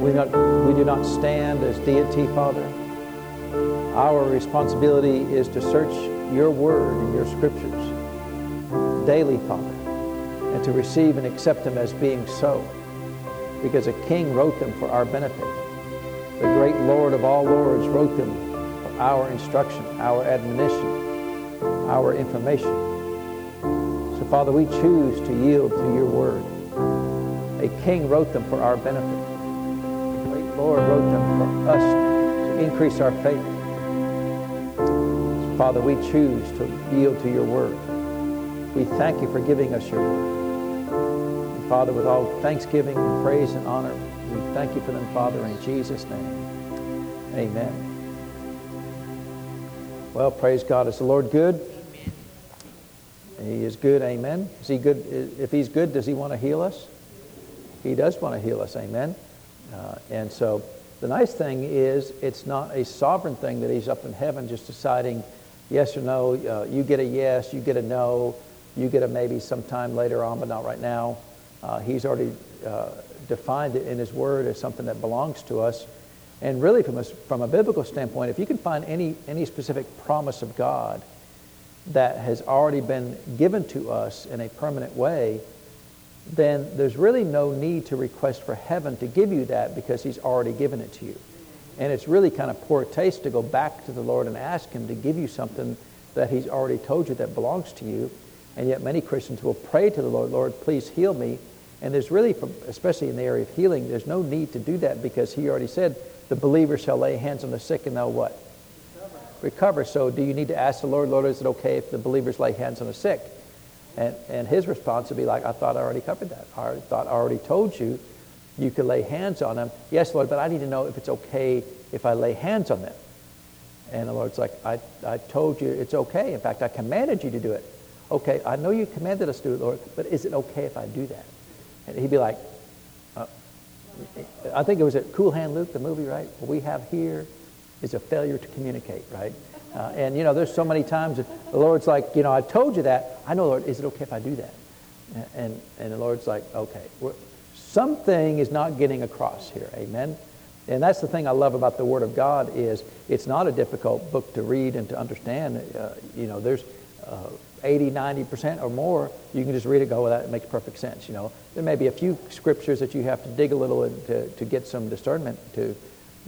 We, not, we do not stand as deity, Father. Our responsibility is to search your word and your scriptures daily, Father, and to receive and accept them as being so, because a king wrote them for our benefit. The great Lord of all lords wrote them for our instruction, our admonition, our information. So, Father, we choose to yield to your word. A king wrote them for our benefit. Lord wrote them for us to increase our faith. Father, we choose to yield to your word. We thank you for giving us your word. And Father, with all thanksgiving and praise and honor, we thank you for them, Father, in Jesus' name. Amen. Well, praise God. Is the Lord good? Amen. He is good. Amen. Is he good? If he's good, does he want to heal us? He does want to heal us. Amen. Uh, and so the nice thing is it's not a sovereign thing that he's up in heaven just deciding yes or no. Uh, you get a yes, you get a no, you get a maybe sometime later on, but not right now. Uh, he's already uh, defined it in his word as something that belongs to us. And really, from a, from a biblical standpoint, if you can find any, any specific promise of God that has already been given to us in a permanent way, then there's really no need to request for heaven to give you that because he's already given it to you. And it's really kind of poor taste to go back to the Lord and ask him to give you something that he's already told you that belongs to you. And yet many Christians will pray to the Lord, Lord, please heal me. And there's really, especially in the area of healing, there's no need to do that because he already said, the believer shall lay hands on the sick and they'll what? recover. So do you need to ask the Lord, Lord, is it okay if the believers lay hands on the sick? And, and his response would be like, I thought I already covered that. I thought I already told you you could lay hands on them. Yes, Lord, but I need to know if it's okay if I lay hands on them. And the Lord's like, I, I told you it's okay. In fact, I commanded you to do it. Okay, I know you commanded us to do it, Lord, but is it okay if I do that? And he'd be like, uh, I think it was at Cool Hand Luke, the movie, right? What we have here is a failure to communicate, right? Uh, and, you know, there's so many times that the Lord's like, you know, I told you that. I know, Lord, is it okay if I do that? And, and the Lord's like, okay. Something is not getting across here. Amen? And that's the thing I love about the Word of God is it's not a difficult book to read and to understand. Uh, you know, there's uh, 80, 90% or more, you can just read it go, well, that makes perfect sense. You know, there may be a few scriptures that you have to dig a little to, to get some discernment to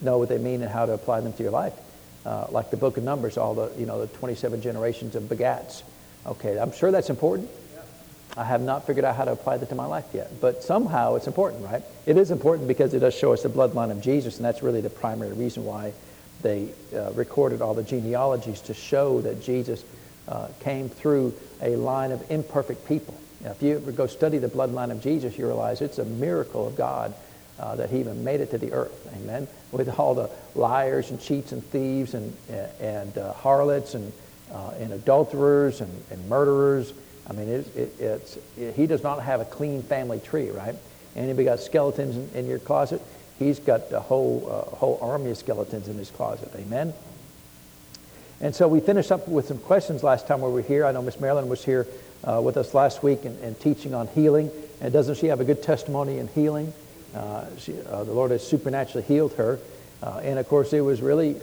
know what they mean and how to apply them to your life. Uh, like the book of Numbers, all the, you know, the 27 generations of begats. Okay, I'm sure that's important. I have not figured out how to apply that to my life yet. But somehow it's important, right? It is important because it does show us the bloodline of Jesus, and that's really the primary reason why they uh, recorded all the genealogies to show that Jesus uh, came through a line of imperfect people. Now, if you ever go study the bloodline of Jesus, you realize it's a miracle of God uh, that he even made it to the earth. Amen. With all the liars and cheats and thieves and, and uh, harlots and, uh, and adulterers and, and murderers. I mean, it, it, it's, it, he does not have a clean family tree, right? Anybody got skeletons in, in your closet? He's got a whole, uh, whole army of skeletons in his closet. Amen. And so we finished up with some questions last time we were here. I know Miss Marilyn was here uh, with us last week and, and teaching on healing. And doesn't she have a good testimony in healing? Uh, she, uh, the Lord has supernaturally healed her. Uh, and of course, it was really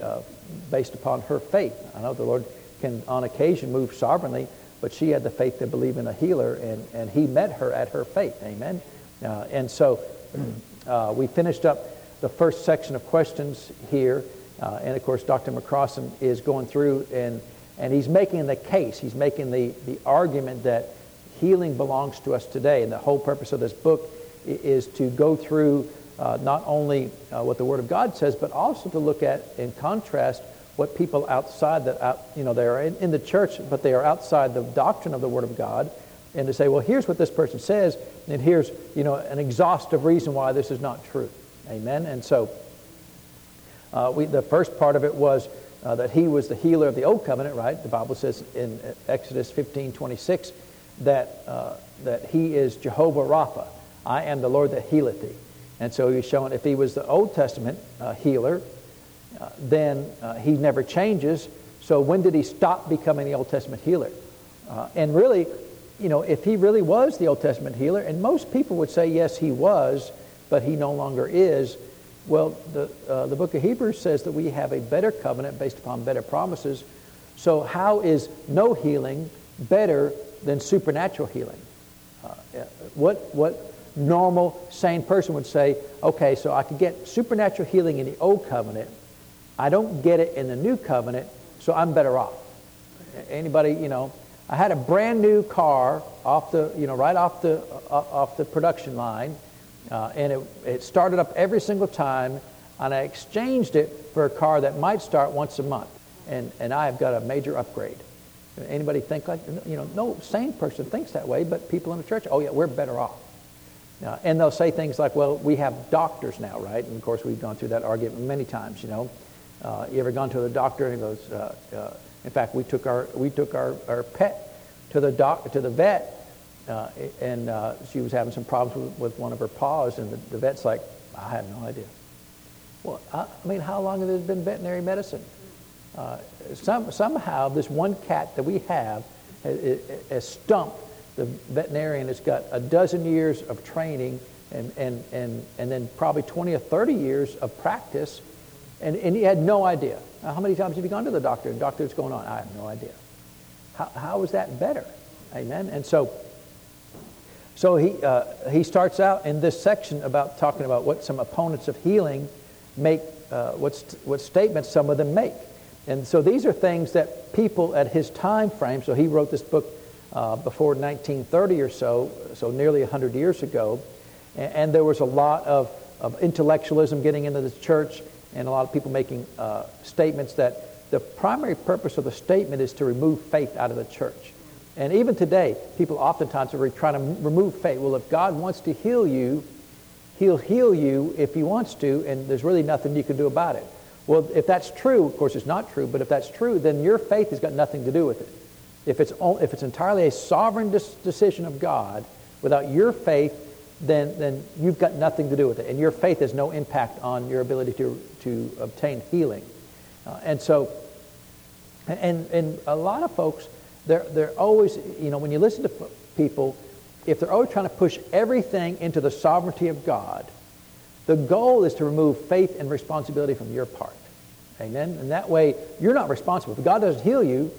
based upon her faith. I know the Lord can, on occasion, move sovereignly, but she had the faith to believe in a healer, and, and He met her at her faith. Amen. and so we finished up the first section of questions here. Uh, and of course, Dr. McCrossan is going through and, and he's making the case, he's making the, the argument that healing belongs to us today. And the whole purpose of this book is to go through uh, not only uh, what the Word of God says, but also to look at, in contrast, what people outside that, out, you know, they are in, in the church, but they are outside the doctrine of the Word of God, and to say, well, here's what this person says, and here's, you know, an exhaustive reason why this is not true. Amen? And so, uh, we, the first part of it was uh, that he was the healer of the old covenant, right? The Bible says in Exodus 15 26 that, uh, that he is Jehovah Rapha, I am the Lord that healeth thee. And so he's showing if he was the Old Testament uh, healer, uh, then uh, he never changes. So when did he stop becoming the Old Testament healer? Uh, and really, you know, if he really was the Old Testament healer, and most people would say yes, he was, but he no longer is, Well, the, uh, the book of Hebrews says that we have a better covenant based upon better promises. So, how is no healing better than supernatural healing? Uh, what, what normal, sane person would say, okay, so I could get supernatural healing in the old covenant. I don't get it in the new covenant, so I'm better off. Anybody, you know, I had a brand new car off the, you know, right off the, uh, off the production line uh, and it, it started up every single time, and I exchanged it for a car that might start once a month. And, and I have got a major upgrade. Anybody think like, you know, no sane person thinks that way, but people in the church, oh yeah, we're better off. Uh, and they'll say things like, well, we have doctors now, right? And of course, we've gone through that argument many times, you know. Uh, you ever gone to the doctor and he goes, uh, uh in fact, we took our, we took our, our pet to the, doc, to the vet uh, and uh, she was having some problems with, with, one of her paws, and the, the vet's like, I have no idea. Well, I, I mean, how long has it been veterinary medicine? Some, somehow, this one cat that we have has, has stumped the veterinarian has got a dozen years of training and, and, and, and then probably 20 or 30 years of practice, and, and he had no idea. Now, how many times have you gone to the doctor and doctor, what's going on? I have no idea. How, how is that better? Amen? And so so he, uh, he starts out in this section about talking about what some opponents of healing make, uh, what, st- what statements some of them make. And so these are things that people at his time frame, so he wrote this book uh, before 1930 or so, so nearly 100 years ago, and, and, there was a lot of, of intellectualism getting into the church and a lot of people making uh, statements that the primary purpose of the statement is to remove faith out of the church. And even today, people oftentimes are trying to remove faith. Well, if God wants to heal you, He'll heal you if He wants to, and there's really nothing you can do about it. Well, if that's true, of course it's not true, but if that's true, then your faith has got nothing to do with it. If it's, if it's entirely a sovereign decision of God, without your faith, then, then you've got nothing to do with it. And your faith has no impact on your ability to, to obtain healing. Uh, and so, and, and a lot of folks, they're, they're always, you know, when you listen to people, if they're always trying to push everything into the sovereignty of God, the goal is to remove faith and responsibility from your part. Amen? And that way, you're not responsible. If God doesn't heal you,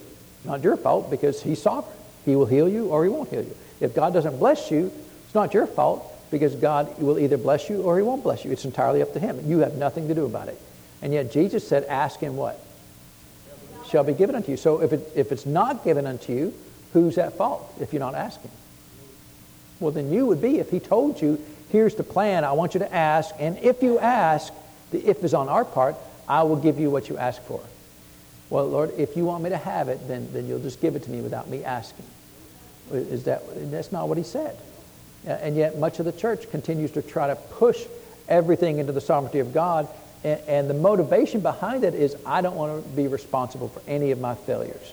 not your fault because He's sovereign. He will heal you or He won't heal you. If God doesn't bless you, it's not your fault because God will either bless you or He won't bless you. It's entirely up to Him. You have nothing to do about it. And yet Jesus said, ask Him what? shall be given unto you. So if, it, if it's not given unto you, who's at fault if you're not asking? Well, then you would be if he told you, here's the plan, I want you to ask, and if you ask, the if is on our part, I will give you what you ask for. Well, Lord, if you want me to have it, then, then you'll just give it to me without me asking. Is that, that's not what he said. And yet, much of the church continues to try to push everything into the sovereignty of God and, and the motivation behind it is I don't want to be responsible for any of my failures.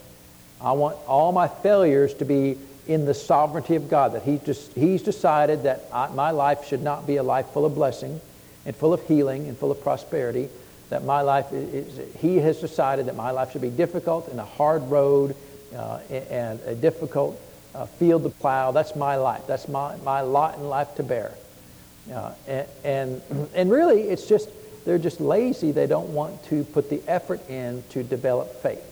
I want all my failures to be in the sovereignty of God, that he just, He's decided that I, my life should not be a life full of blessing and full of healing and full of prosperity, that my life is, He has decided that my life should be difficult and a hard road uh, and a difficult uh, field to plow. That's my life. That's my, my lot in life to bear. Uh, and, and, and really, it's just they're just lazy. They don't want to put the effort in to develop faith.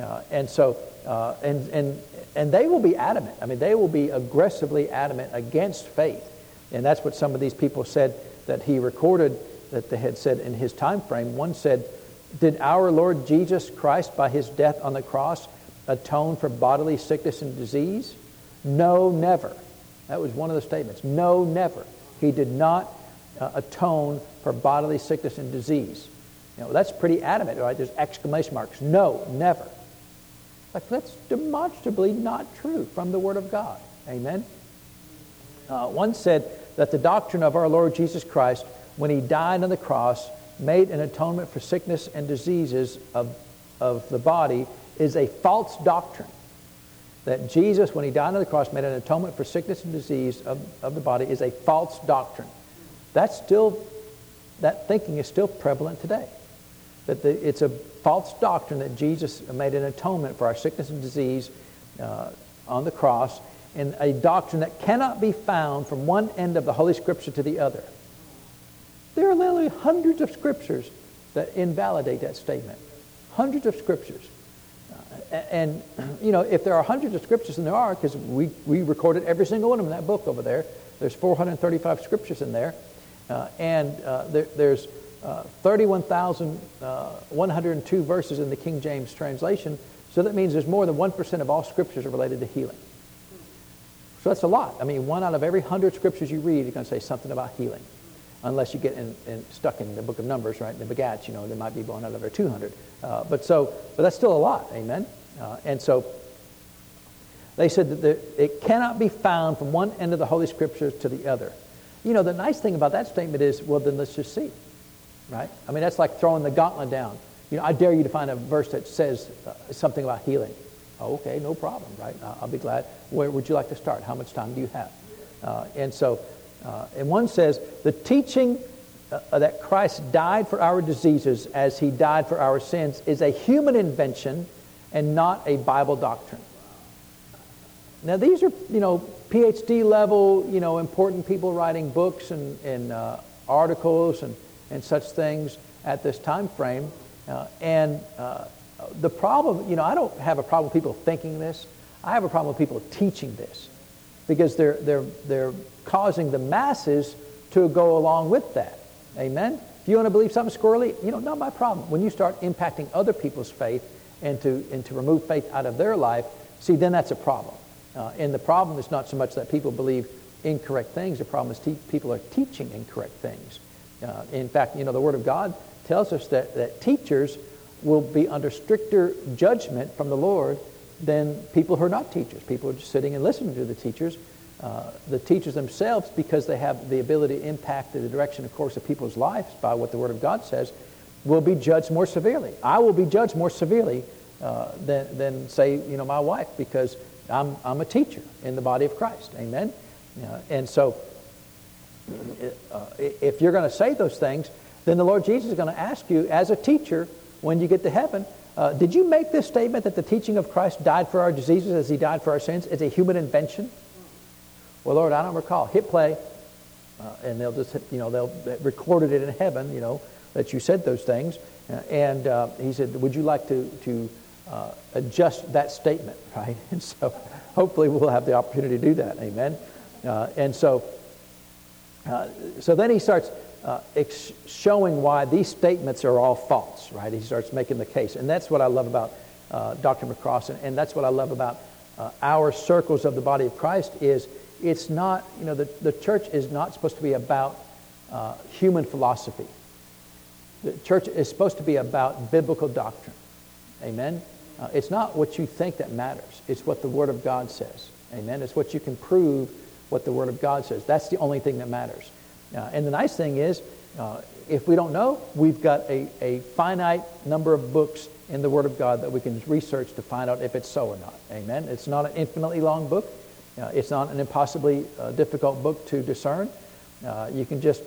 Uh, and so, uh, and, and, and they will be adamant. I mean, they will be aggressively adamant against faith. And that's what some of these people said that he recorded that they had said in his time frame. One said, Did our Lord Jesus Christ, by his death on the cross, atone for bodily sickness and disease? No, never. That was one of the statements. No, never. He did not uh, atone for bodily sickness and disease. You know, that's pretty adamant, right? There's exclamation marks. No, never. Like, that's demonstrably not true from the Word of God. Amen? Uh, one said that the doctrine of our Lord Jesus Christ, when he died on the cross, made an atonement for sickness and diseases of, of the body, is a false doctrine. That Jesus, when he died on the cross, made an atonement for sickness and disease of, of the body is a false doctrine. That's still, that thinking is still prevalent today. That the, it's a false doctrine that Jesus made an atonement for our sickness and disease uh, on the cross, and a doctrine that cannot be found from one end of the Holy Scripture to the other. There are literally hundreds of scriptures that invalidate that statement. Hundreds of scriptures. Uh, and, you know, if there are hundreds of scriptures, and there are, because we, we recorded every single one of them in that book over there, there's 435 scriptures in there. Uh, and uh, there, there's uh, 31,102 uh, verses in the King James translation. So that means there's more than 1% of all scriptures are related to healing. So that's a lot. I mean, one out of every 100 scriptures you read is going to say something about healing. Unless you get in, in, stuck in the book of Numbers, right? The Begats, you know, there might be one out of every 200. Uh, but so, but that's still a lot, amen? Uh, and so they said that the, it cannot be found from one end of the Holy Scriptures to the other. You know, the nice thing about that statement is, well, then let's just see right? I mean, that's like throwing the gauntlet down. You know, I dare you to find a verse that says uh, something about healing. Oh, okay, no problem, right? I'll be glad. Where would you like to start? How much time do you have? Uh, and so, uh, and one says, the teaching uh, that Christ died for our diseases as he died for our sins is a human invention and not a Bible doctrine. Now, these are, you know, PhD level, you know, important people writing books and, and uh, articles and and such things at this time frame. Uh, and uh, the problem, you know, I don't have a problem with people thinking this. I have a problem with people teaching this because they're, they're, they're causing the masses to go along with that. Amen? If you want to believe something squirrely, you know, not my problem. When you start impacting other people's faith and to, and to remove faith out of their life, see, then that's a problem. Uh, and the problem is not so much that people believe incorrect things, the problem is te- people are teaching incorrect things. Uh, in fact, you know, the Word of God tells us that, that teachers will be under stricter judgment from the Lord than people who are not teachers. People are just sitting and listening to the teachers. Uh, the teachers themselves, because they have the ability to impact the direction, of course, of people's lives by what the Word of God says, will be judged more severely. I will be judged more severely uh, than, than, say, you know, my wife, because I'm, I'm a teacher in the body of Christ. Amen? Uh, and so uh, if you're going to say those things, then the Lord Jesus is going to ask you as a teacher when you get to heaven, uh, did you make this statement that the teaching of Christ died for our diseases as he died for our sins? It's a human invention? Well, Lord, I don't recall. Hit play, uh, and they'll just, you know, they'll they recorded it in heaven, you know, that you said those things. Uh, and uh, he said, would you like to, to uh, adjust that statement, right? And so hopefully we'll have the opportunity to do that. Amen. and so uh, so then he starts uh, ex- showing why these statements are all false, right? He starts making the case. And that's what I love about uh, Dr. McCross, and, and, that's what I love about uh, our circles of the body of Christ is it's not, you know, the, the church is not supposed to be about uh, human philosophy. The church is supposed to be about biblical doctrine. Amen? it's not what you think that matters. It's what the Word of God says. Amen? It's what you can prove what the Word of God says. That's the only thing that matters. Uh, and the nice thing is, uh, if we don't know, we've got a, a finite number of books in the Word of God that we can research to find out if it's so or not. Amen. It's not an infinitely long book. Uh, it's not an impossibly uh, difficult book to discern. Uh, you can just,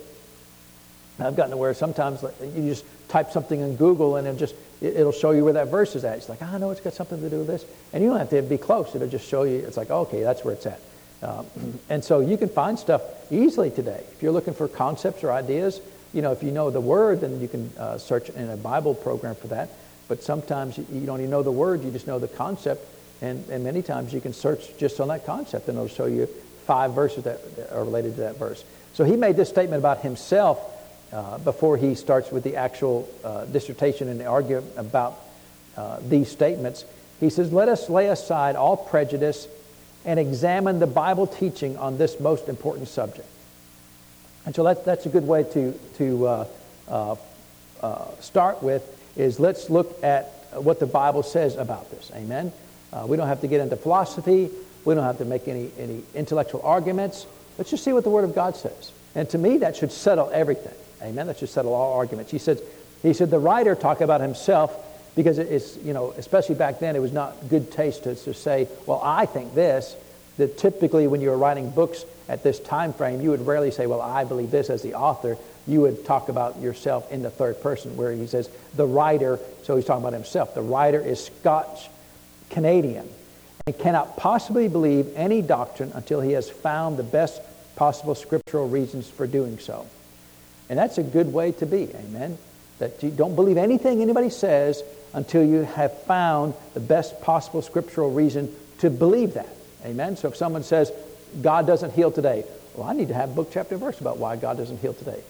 I've gotten to where sometimes you just type something in Google and it'll just, it'll show you where that verse is at. It's like, I know it's got something to do with this. And you don't have to be close. It'll just show you, it's like, okay, that's where it's at. Uh, and so you can find stuff easily today. If you're looking for concepts or ideas, you know, if you know the word, then you can uh, search in a Bible program for that. But sometimes you don't even know the word, you just know the concept. And, and many times you can search just on that concept and it'll show you five verses that, are related to that verse. So he made this statement about himself uh, before he starts with the actual uh, dissertation and the argument about uh, these statements. He says, Let us lay aside all prejudice and examine the Bible teaching on this most important subject. And so that, that's a good way to, to uh, uh, uh, start with is let's look at what the Bible says about this. Amen? Uh, we don't have to get into philosophy. We don't have to make any, any intellectual arguments. Let's just see what the Word of God says. And to me, that should settle everything. Amen? That should settle all arguments. He said, he said the writer talked about himself because it's, you know, especially back then, it was not good taste to, to say, well, I think this. That typically when you were writing books at this time frame, you would rarely say, well, I believe this as the author. You would talk about yourself in the third person, where he says, the writer, so he's talking about himself. The writer is Scotch Canadian and cannot possibly believe any doctrine until he has found the best possible scriptural reasons for doing so. And that's a good way to be, amen? That you don't believe anything anybody says until you have found the best possible scriptural reason to believe that, amen? So if someone says, God doesn't heal today, well, I need to have book, chapter, verse about why God doesn't heal today.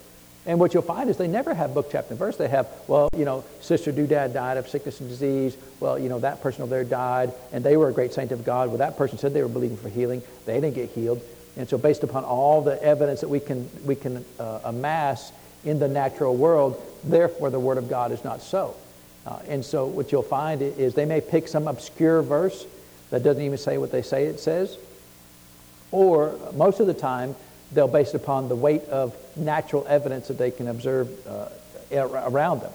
And what you'll find is they never have book, chapter, and verse. They have, well, you know, Sister Doodad died of sickness and disease. Well, you know, that person over there died, and they were a great saint of God. Well, that person said they were believing for healing. They didn't get healed. And so based upon all the evidence that we can, we can uh, amass in the natural world, therefore the Word of God is not so. Uh, and so what you'll find is they may pick some obscure verse that doesn't even say what they say it says, or most of the time, they'll base upon the weight of natural evidence that they can observe uh, around them.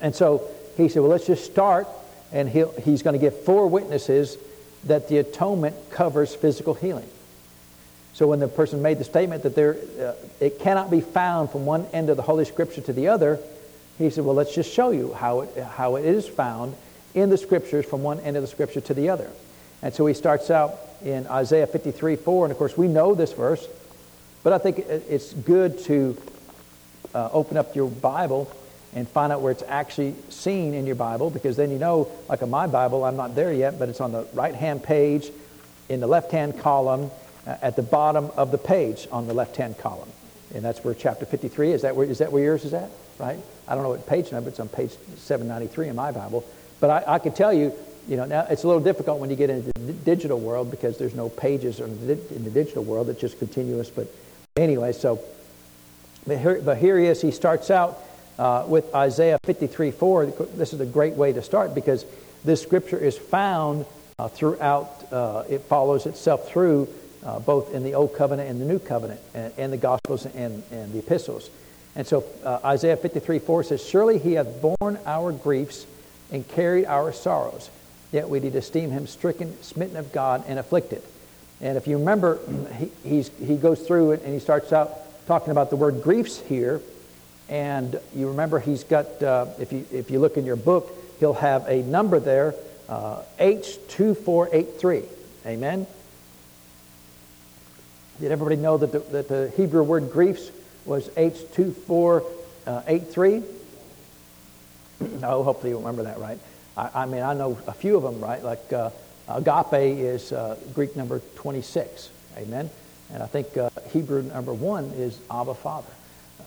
And so he said, well, let's just start. And he's going to give four witnesses that the atonement covers physical healing. So when the person made the statement that there, uh, it cannot be found from one end of the Holy Scripture to the other, he said, well, let's just show you how it, how it is found in the Scriptures from one end of the Scripture to the other. And so he starts out in Isaiah 53, 4. And of course, we know this verse. But I think it's good to uh, open up your Bible and find out where it's actually seen in your Bible because then you know, like in my Bible, I'm not there yet, but it's on the right hand page in the left hand column uh, at the bottom of the page on the left hand column. And that's where chapter 53 is. That where, is that where yours is at? Right? I don't know what page number, it's on page 793 in my Bible. But I, I can tell you, you know, now it's a little difficult when you get into the digital world because there's no pages in the digital world. It's just continuous. But Anyway, so, but here, but here he is. He starts out uh, with Isaiah 53 4. This is a great way to start because this scripture is found uh, throughout, uh, it follows itself through uh, both in the Old Covenant and the New Covenant, and, and the Gospels and, and the Epistles. And so uh, Isaiah 53 4 says, Surely he hath borne our griefs and carried our sorrows, yet we did esteem him stricken, smitten of God, and afflicted. And if you remember, he, he goes through and he starts out talking about the word griefs here. And you remember he's got, uh, if, you, if you look in your book, he'll have a number there, uh, H2483. Amen? Did everybody know that the, that the Hebrew word griefs was H2483? no, hopefully you remember that right. I, I, mean, I know a few of them, right? Like uh, Agape is uh, Greek number 26. Amen. And I think uh, Hebrew number one is Abba Father.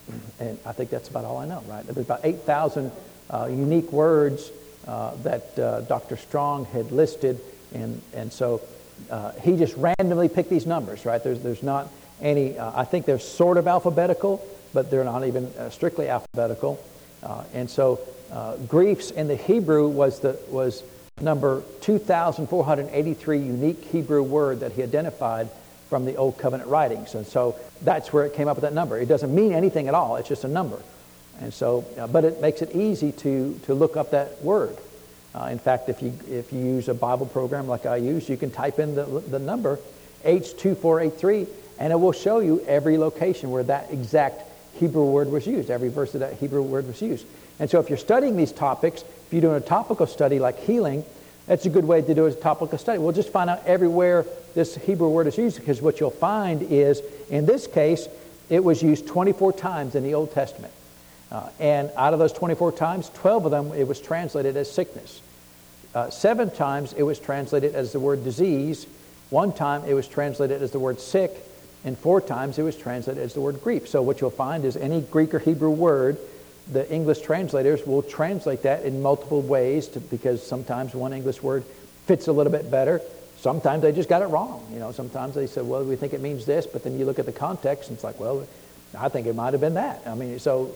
And I think that's about all I know, right? There's about 8,000 uh, unique words uh, that uh, Dr. Strong had listed. And, and so uh, he just randomly picked these numbers, right? There's, there's not any, I think they're sort of alphabetical, but they're not even strictly alphabetical. and so griefs in the Hebrew was, the, was number 2,483 unique Hebrew word that he identified from the Old Covenant writings. And so that's where it came up with that number. It doesn't mean anything at all, it's just a number. And so, uh, but it makes it easy to, to look up that word. Uh, in fact, if you, if you use a Bible program like I use, you can type in the, the number H2483 and it will show you every location where that exact Hebrew word was used, every verse of that Hebrew word was used. And so if you're studying these topics, if you're doing a topical study like healing, that's a good way to do a topical study. We'll just find out everywhere this Hebrew word is used because what you'll find is, in this case, it was used 24 times in the Old Testament. Uh, and out of those 24 times, 12 of them it was translated as sickness. Uh, seven times it was translated as the word disease. One time it was translated as the word sick. And four times it was translated as the word grief. So what you'll find is any Greek or Hebrew word the English translators will translate that in multiple ways to, because sometimes one English word fits a little bit better. Sometimes they just got it wrong. You know, sometimes they said, well, we think it means this, but then you look at the context and it's like, well, I think it might have been that. I mean, so,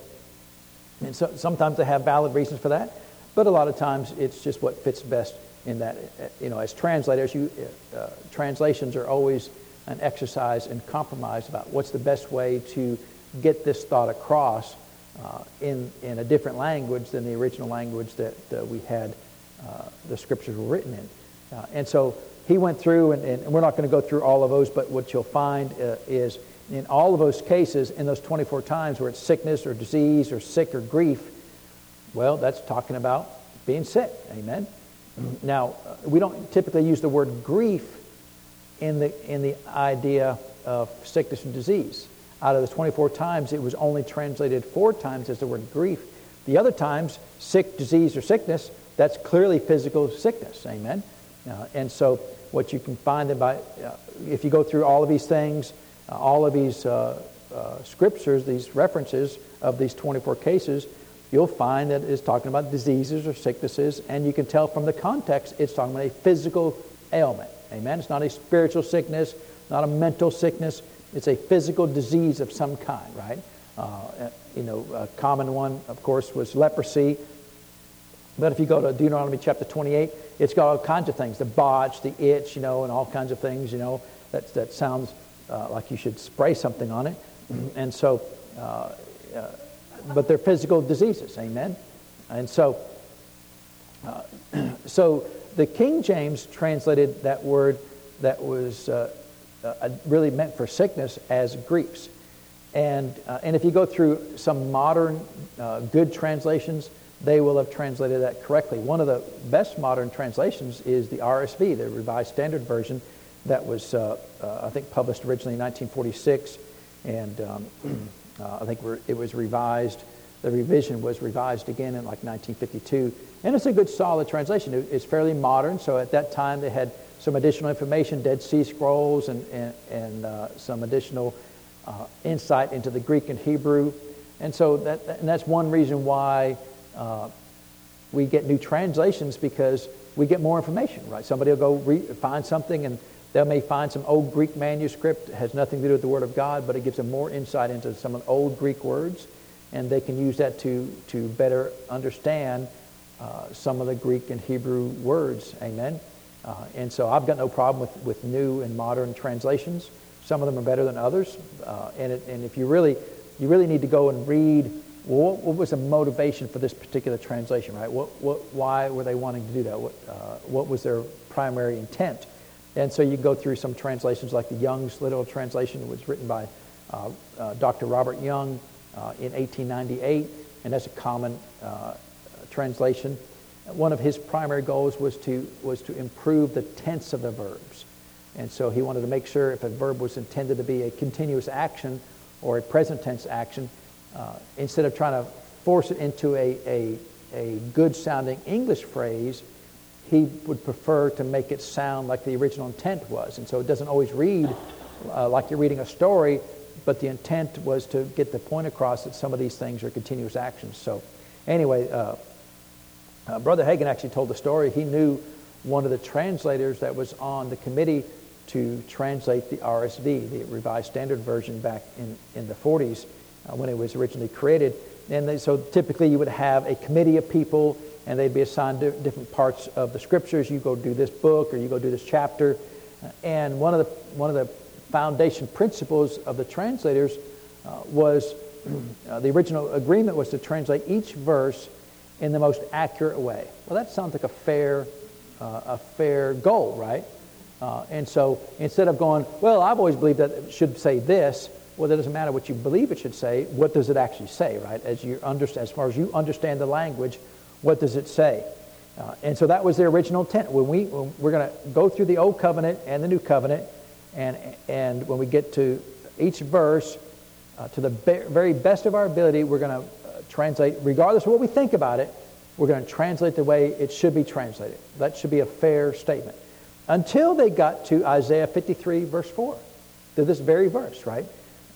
and so sometimes they have valid reasons for that, but a lot of times it's just what fits best in that. You know, as translators, you, uh, translations are always an exercise in compromise about what's the best way to get this thought across uh, in, in a different language than the original language that uh, we had uh, the scriptures were written in. Uh, and so he went through, and, and we're not going to go through all of those, but what you'll find uh, is in all of those cases, in those 24 times where it's sickness or disease or sick or grief, well, that's talking about being sick. Amen. Now, we don't typically use the word grief in the, in the idea of sickness and disease. out of the 24 times, it was only translated four times as the word grief. The other times, sick, disease, or sickness, that's clearly physical sickness. Amen. Uh, and so, what you can find by, uh, if you go through all of these things, uh, all of these uh, uh, scriptures, these references of these 24 cases, you'll find that it's talking about diseases or sicknesses, and you can tell from the context it's talking about a physical ailment. Amen. It's not a spiritual sickness, not a mental sickness. It's a physical disease of some kind, right? Uh, you know, a common one, of course, was leprosy. But if you go to Deuteronomy chapter 28, it's got all kinds of things the botch, the itch, you know, and all kinds of things, you know, that, that sounds uh, like you should spray something on it. And so, uh, uh, but they're physical diseases, amen? And so, uh, so the King James translated that word that was uh, uh, really meant for sickness as griefs. And, and if you go through some modern good translations, they will have translated that correctly. One of the best modern translations is the RSV, the Revised Standard Version, that was, uh, uh, I think, published originally in 1946, and um, uh, I think it was revised. The revision was revised again in like 1952, and it's a good, solid translation. It's fairly modern, so at that time they had some additional information, Dead Sea Scrolls, and, and, and uh, some additional uh, insight into the Greek and Hebrew. And so that, and that's one reason why uh, we get new translations because we get more information, right? Somebody will go re- find something and they may find some old Greek manuscript. It has nothing to do with the Word of God, but it gives them more insight into some of the old Greek words, and they can use that to, to better understand uh, some of the Greek and Hebrew words. Amen. Uh, and so I've got no problem with, with new and modern translations. Some of them are better than others. Uh, and, it, and if you really, you really need to go and read well, what, what, was the motivation for this particular translation, right? What, what, why were they wanting to do that? What, uh, what was their primary intent? And so you go through some translations like the Young's Literal Translation, was written by uh, Dr. Robert Young in 1898, and that's a common translation. One of his primary goals was to, was to improve the tense of the verbs. And so he wanted to make sure if a verb was intended to be a continuous action or a present tense action, uh, instead of trying to force it into a, a, a good sounding English phrase, he would prefer to make it sound like the original intent was. And so it doesn't always read uh, like you're reading a story, but the intent was to get the point across that some of these things are continuous actions. So, anyway, uh, uh, Brother Hagin actually told the story. He knew one of the translators that was on the committee to translate the RSV, the Revised Standard Version, back in, in the 40s uh, when it was originally created. And they, so typically you would have a committee of people and they'd be assigned different parts of the scriptures. You go do this book or you go do this chapter. Uh, and one of the, one of the foundation principles of the translators uh, was uh, the original agreement was to translate each verse in the most accurate way. Well, that sounds like a fair, uh, a fair goal, right? Uh, and so instead of going, well, I've always believed that it should say this, well, it doesn't matter what you believe it should say. What does it actually say, right? As you understand, as far as you understand the language, what does it say? Uh, and so that was the original intent. When, we, when we're going to go through the Old Covenant and the New Covenant, and, and when we get to each verse, uh, to the be- very best of our ability, we're going to translate, regardless of what we think about it, we're going to translate the way it should be translated. That should be a fair statement. Until they got to Isaiah 53, verse 4, to this very verse, right?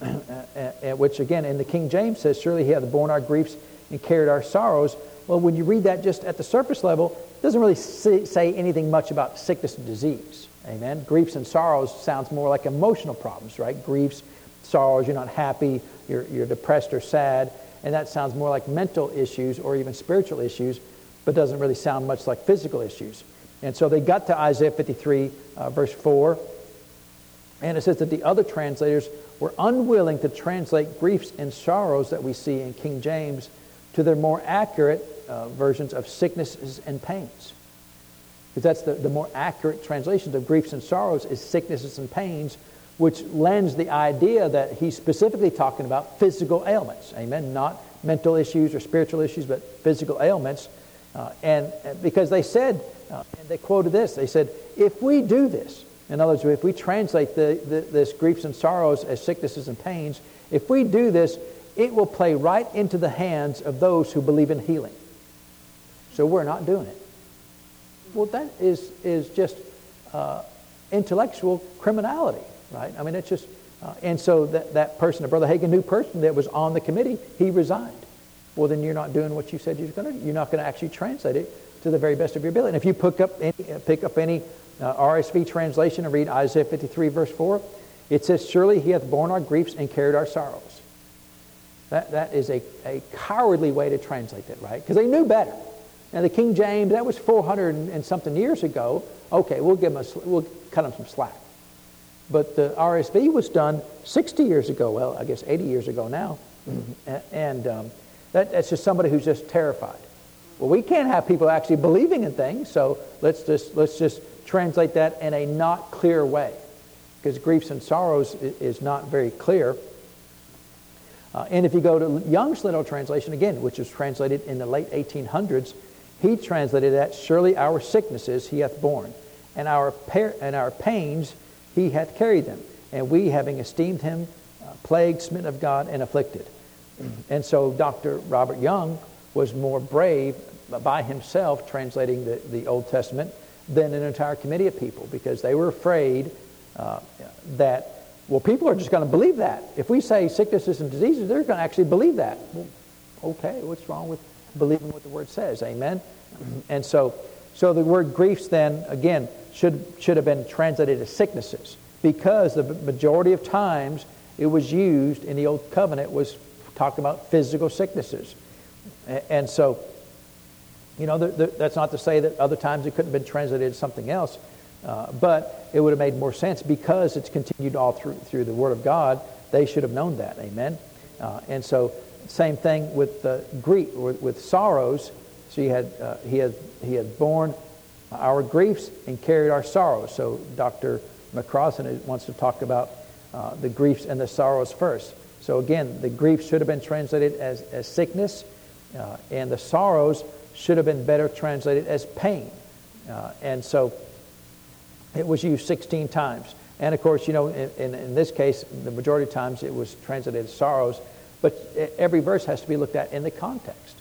which again in the King James says, Surely he hath borne our griefs and carried our sorrows. Well, when you read that just at the surface level, it doesn't really say anything much about sickness and disease. Amen. Griefs and sorrows sounds more like emotional problems, right? Griefs, sorrows, you're not happy, you're, you're depressed or sad, and that sounds more like mental issues or even spiritual issues, but doesn't really sound much like physical issues. And so they got to Isaiah 53, uh, verse 4, and it says that the other translators were unwilling to translate griefs and sorrows that we see in King James to their more accurate uh, versions of sicknesses and pains. Because that's the, the more accurate translations of griefs and sorrows is sicknesses and pains, which lends the idea that he's specifically talking about physical ailments. Amen. Not mental issues or spiritual issues, but physical ailments. Uh, and because they said, uh, and they quoted this, they said, if we do this, in other words, if we translate the, the, this griefs and sorrows as sicknesses and pains, If we do this, it will play right into the hands of those who believe in healing. So we're not doing it. Well, that is, is just uh, intellectual criminality, right? I mean, it's just, uh, and so that, that person, the Brother Hagin, new person that was on the committee, he resigned. Well, then you're not doing what you said you're going to do. You're not going to actually translate it to the very best of your ability. And if you pick up any, pick up any uh, RSV translation and read Isaiah 53, verse 4, it says, Surely he hath borne our griefs and carried our sorrows. That, that is a, a cowardly way to translate that, right? Because they knew better. Now, the King James, that was 400 and something years ago. Okay, we'll, give them a, we'll cut them some slack. But the RSV was done 60 years ago. Well, I guess 80 years ago now. Mm-hmm. And um, that, that's just somebody who's just terrified. Well, we can't have people actually believing in things, so let's just, let's just translate that in a not clear way. Because griefs and sorrows is not very clear. Uh, and if you go to Young's Literal Translation, again, which was translated in the late 1800s, he translated that, Surely our sicknesses he hath borne, and our, par- and our pains he hath carried them. And we, having esteemed him, uh, plagued, smitten of God, and afflicted. And so Dr. Robert Young was more brave by himself translating the, the Old Testament than an entire committee of people because they were afraid uh, that, well, people are just going to believe that. If we say sicknesses and diseases, they're going to actually believe that. Well, okay, what's wrong with believing what the Word says? Amen? And so, so the word griefs then, again, should, should have been translated as sicknesses because the majority of times it was used in the Old Covenant was talking about physical sicknesses. And so, you know, the, the, that's not to say that other times it couldn't have been translated as something else, uh, but it would have made more sense because it's continued all through, through the Word of God. They should have known that. Amen. Uh, and so, same thing with the grief, with, with sorrows. So he had, uh, he, had, he had borne our griefs and carried our sorrows. So Dr. McCrossan wants to talk about uh, the griefs and the sorrows first. So again, the grief should have been translated as, as sickness, uh, and the sorrows should have been better translated as pain. Uh, and so it was used 16 times. And of course, you know, in, in, in, this case, the majority of times it was translated as sorrows, but every verse has to be looked at in the context.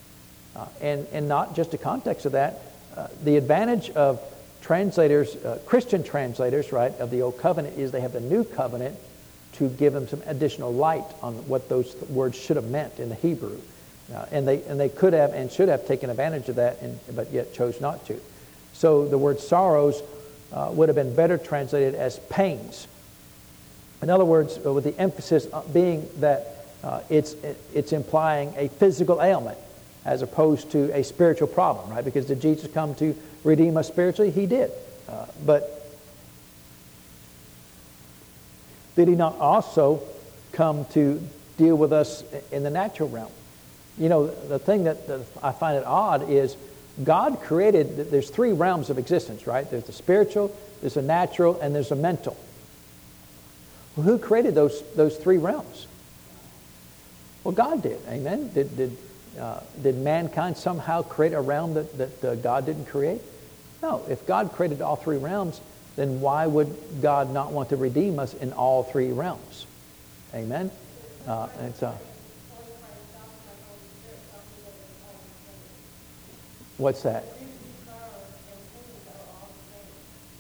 Uh, and, and not just the context of that. Uh, the advantage of translators, uh, Christian translators, right, of the Old Covenant is they have the New Covenant to give them some additional light on what those words should have meant in the Hebrew. Uh, and, they, and they could have and should have taken advantage of that, and, but yet chose not to. So the word sorrows uh, would have been better translated as pains. In other words, uh, with the emphasis being that uh, it's, it's implying a physical ailment as opposed to a spiritual problem, right? Because did Jesus come to redeem us spiritually? He did. Uh, but did he not also come to deal with us in the natural realm? You know, the thing that I find it odd is God created, there's three realms of existence, right? There's the spiritual, there's the natural, and there's the mental. Well, who created those, those three realms? Well, God did. Amen. Did, did, uh, did mankind somehow create a realm that, that uh, God didn't create? No. If God created all three realms, then why would God not want to redeem us in all three realms? Amen? Uh, and so, what's that?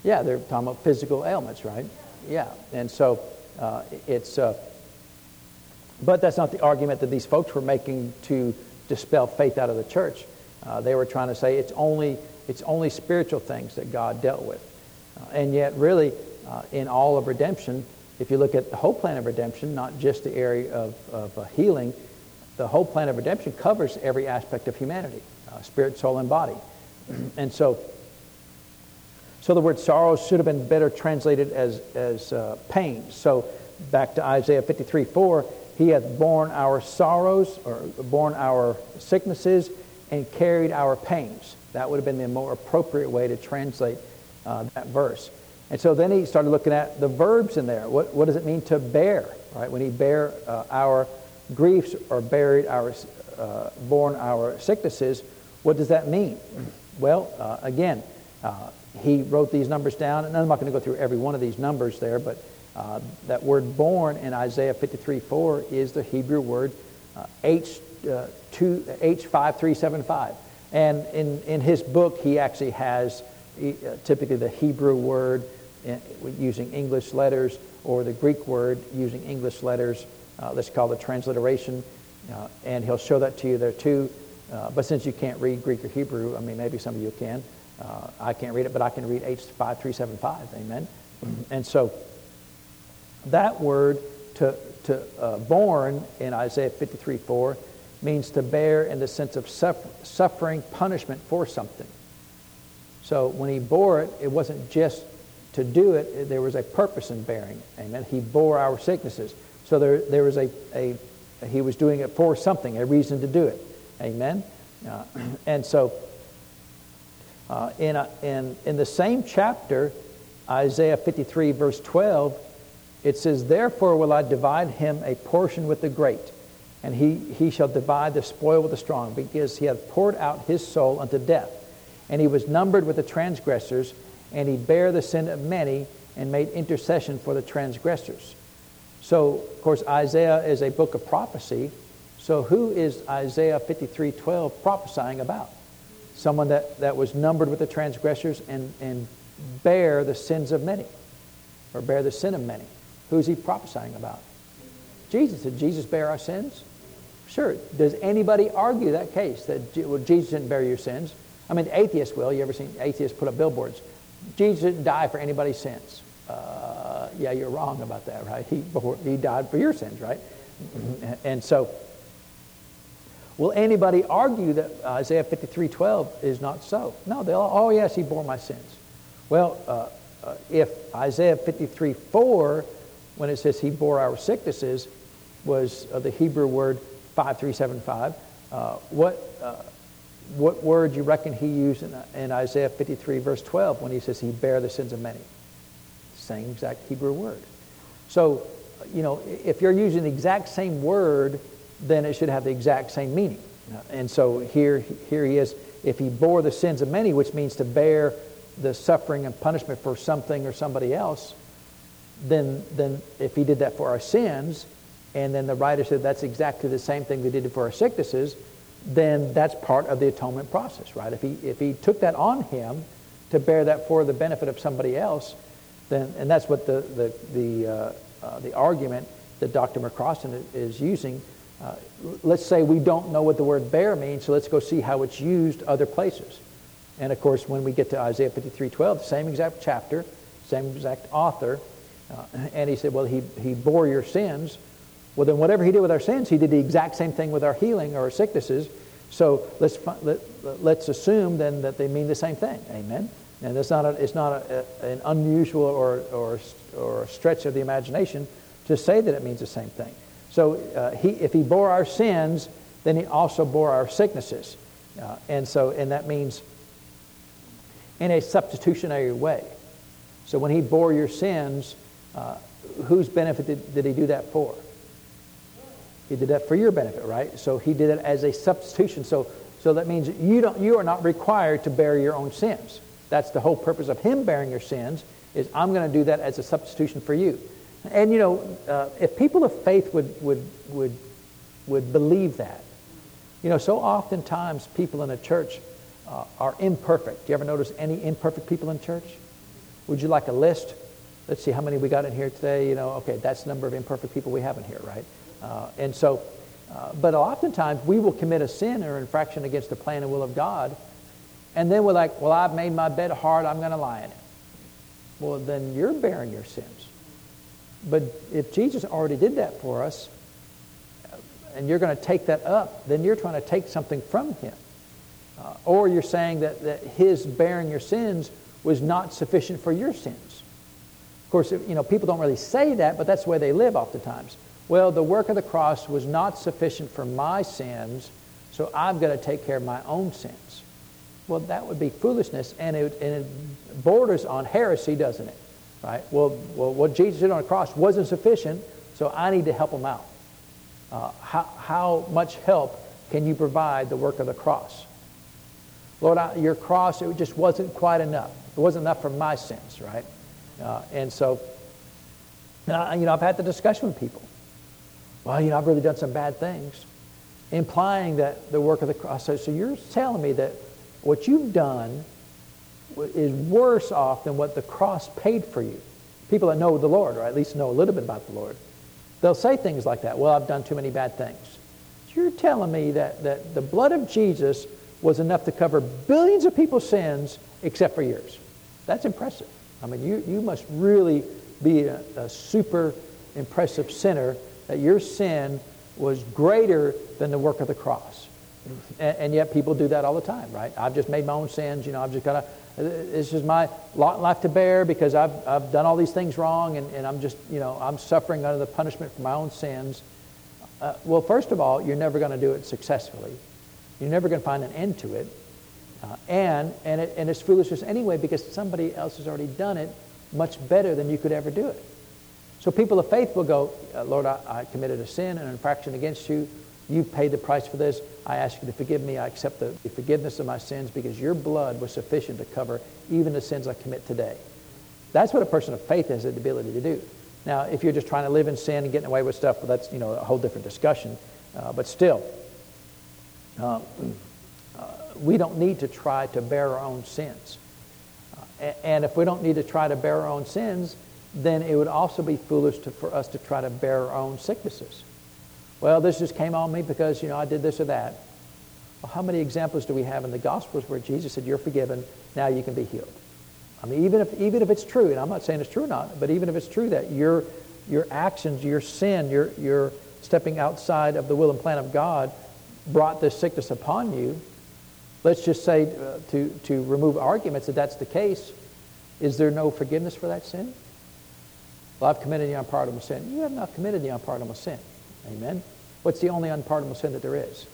Yeah, they're talking about physical ailments, right? Yeah, and so uh, it's, uh, but that's not the argument that these folks were making to dispel faith out of the church. Uh, they were trying to say it's only, it's only spiritual things that God dealt with. Uh, and yet, really, uh, in all of redemption, if you look at the whole plan of redemption, not just the area of, of uh, healing, the whole plan of redemption covers every aspect of humanity uh, spirit, soul, and body. and so, so the word sorrow should have been better translated as, as uh, pain. So back to Isaiah 53 4, he hath borne our sorrows, or borne our sicknesses, and carried our pains. That would have been the more appropriate way to translate uh, that verse. And so then he started looking at the verbs in there. What, what does it mean to bear? Right? When he bare uh, our griefs or buried our, uh, borne our sicknesses, what does that mean? Well, uh, again, uh, he wrote these numbers down, and I'm not going to go through every one of these numbers there, but Uh, that word borne in Isaiah 53 4 is the Hebrew word uh, H, uh, two, H5375. And in, in his book, he actually has uh, typically the Hebrew word uh, using English letters or the Greek word using English letters. Uh, let's call it transliteration. Uh, and he'll show that to you there too. Uh, but since you can't read Greek or Hebrew, I mean, maybe some of you can. Uh, I can't read it, but I can read H5375. Amen. And so that word to, to uh, borne in Isaiah 53 4 means to bear in the sense of suffer, suffering punishment for something. So when he bore it, it wasn't just to do it, there was a purpose in bearing it. Amen. He bore our sicknesses. So there, there was a, a, he was doing it for something, a reason to do it. Amen. Uh, and so uh, in, a, in, in the same chapter, Isaiah 53, verse 12, it says, Therefore will I divide him a portion with the great, and he, he shall divide the spoil with the strong, because he hath poured out his soul unto death. And he was numbered with the transgressors, and he bare the sin of many, and made intercession for the transgressors. So, of course, Isaiah is a book of prophecy. So, who is Isaiah 53 12 prophesying about? Someone that, that was numbered with the transgressors and, and bear the sins of many, or bear the sin of many. Who's he prophesying about? Jesus. Did Jesus bear our sins? Sure. Does anybody argue that case that well, Jesus didn't bear your sins? I mean, atheists will. You ever seen atheists put up billboards? Jesus didn't die for anybody's sins. Uh, yeah, you're wrong about that, right? He, he died for your sins, right? And so, will anybody argue that Isaiah 53:12 is not so? No, they'll. Oh, yes, he bore my sins. Well, uh, uh, if Isaiah 53:4 when it says he bore our sicknesses was uh, the Hebrew word 5375. Uh, what, uh, what word do you reckon he used in, in, Isaiah 53, verse 12, when he says he bare the sins of many? Same exact Hebrew word. So, you know, if you're using the exact same word, then it should have the exact same meaning. And so here, here he is. If he bore the sins of many, which means to bear the suffering and punishment for something or somebody else, then, then if he did that for our sins, and then the writer said that's exactly the same thing they did for our sicknesses, then that's part of the atonement process, right? If he, if he took that on him to bear that for the benefit of somebody else, then, and that's what the, the, the, uh, uh, the argument that Dr. McCrossan is using. Uh, let's say we don't know what the word bear means, so let's go see how it's used other places. And of course, when we get to Isaiah 53:12, same exact chapter, same exact author, uh, and he said, Well, he, he bore your sins. Well, then, whatever he did with our sins, he did the exact same thing with our healing or our sicknesses. So let's, let, let's assume then that they mean the same thing. Amen? And it's not, a, it's not a, a, an unusual or, or, or a stretch of the imagination to say that it means the same thing. So uh, he, if he bore our sins, then he also bore our sicknesses. Uh, and so, and that means in a substitutionary way. So when he bore your sins, uh, whose benefit did, did he do that for? He did that for your benefit, right? So he did it as a substitution. So, so that means you, don't, you are not required to bear your own sins. That's the whole purpose of him bearing your sins, is I'm going to do that as a substitution for you. And, you know, uh, if people of faith would, would, would, would believe that, you know, so oftentimes people in a church uh, are imperfect. Do you ever notice any imperfect people in church? Would you like a list? Let's see how many we got in here today. You know, okay, that's the number of imperfect people we have in here, right? Uh, and so, uh, but oftentimes we will commit a sin or infraction against the plan and will of God, and then we're like, well, I've made my bed hard, I'm going to lie in it. Well, then you're bearing your sins. But if Jesus already did that for us, and you're going to take that up, then you're trying to take something from him. Uh, or you're saying that, that his bearing your sins was not sufficient for your sins. Of course, you know, people don't really say that, but that's way they live oftentimes. Well, the work of the cross was not sufficient for my sins, so I've got to take care of my own sins. Well, that would be foolishness, and it, and it borders on heresy, doesn't it? Right? Well, well, what Jesus did on the cross wasn't sufficient, so I need to help him out. Uh, how, how much help can you provide the work of the cross? Lord, I, your cross, it just wasn't quite enough. It wasn't enough for my sins, right? Uh, and so I, you know, I've had the discussion with people. Well, you know, I've really done some bad things, implying that the work of the cross. So, so you're telling me that what you've done is worse off than what the cross paid for you. People that know the Lord, or at least know a little bit about the Lord, they'll say things like that. Well, I've done too many bad things. You're telling me that, that the blood of Jesus was enough to cover billions of people's sins except for yours. That's impressive. I mean, you, you must really be a, a super impressive sinner that your sin was greater than the work of the cross. And, and, yet people do that all the time, right? I've just made my own sins. You know, I've just got to, this is my lot in life to bear because I've, I've done all these things wrong and, and I'm just, you know, I'm suffering under the punishment for my own sins. Uh, well, first of all, you're never going to do it successfully. You're never going to find an end to it. Uh, and, and, it, and it's foolishness anyway because somebody else has already done it much better than you could ever do it. So people of faith will go, uh, Lord, I, I committed a sin, and an infraction against you. You've paid the price for this. I ask you to forgive me. I accept the, the forgiveness of my sins because your blood was sufficient to cover even the sins I commit today. That's what a person of faith has the ability to do. Now, if you're just trying to live in sin and getting away with stuff, well, that's you know a whole different discussion. Uh, but still, uh, we don't need to try to bear our own sins. Uh, and if we don't need to try to bear our own sins, then it would also be foolish to, for us to try to bear our own sicknesses. Well, this just came on me because, you know, I did this or that. Well, how many examples do we have in the Gospels where Jesus said, You're forgiven, now you can be healed? I mean, even if, even if it's true, and I'm not saying it's true or not, but even if it's true that your, your actions, your sin, your, your stepping outside of the will and plan of God brought this sickness upon you, let's just say uh, to, to remove arguments that that's the case, is there no forgiveness for that sin? Well, I've committed the unpardonable sin. You have not committed the unpardonable sin. Amen. What's the only unpardonable sin that there is?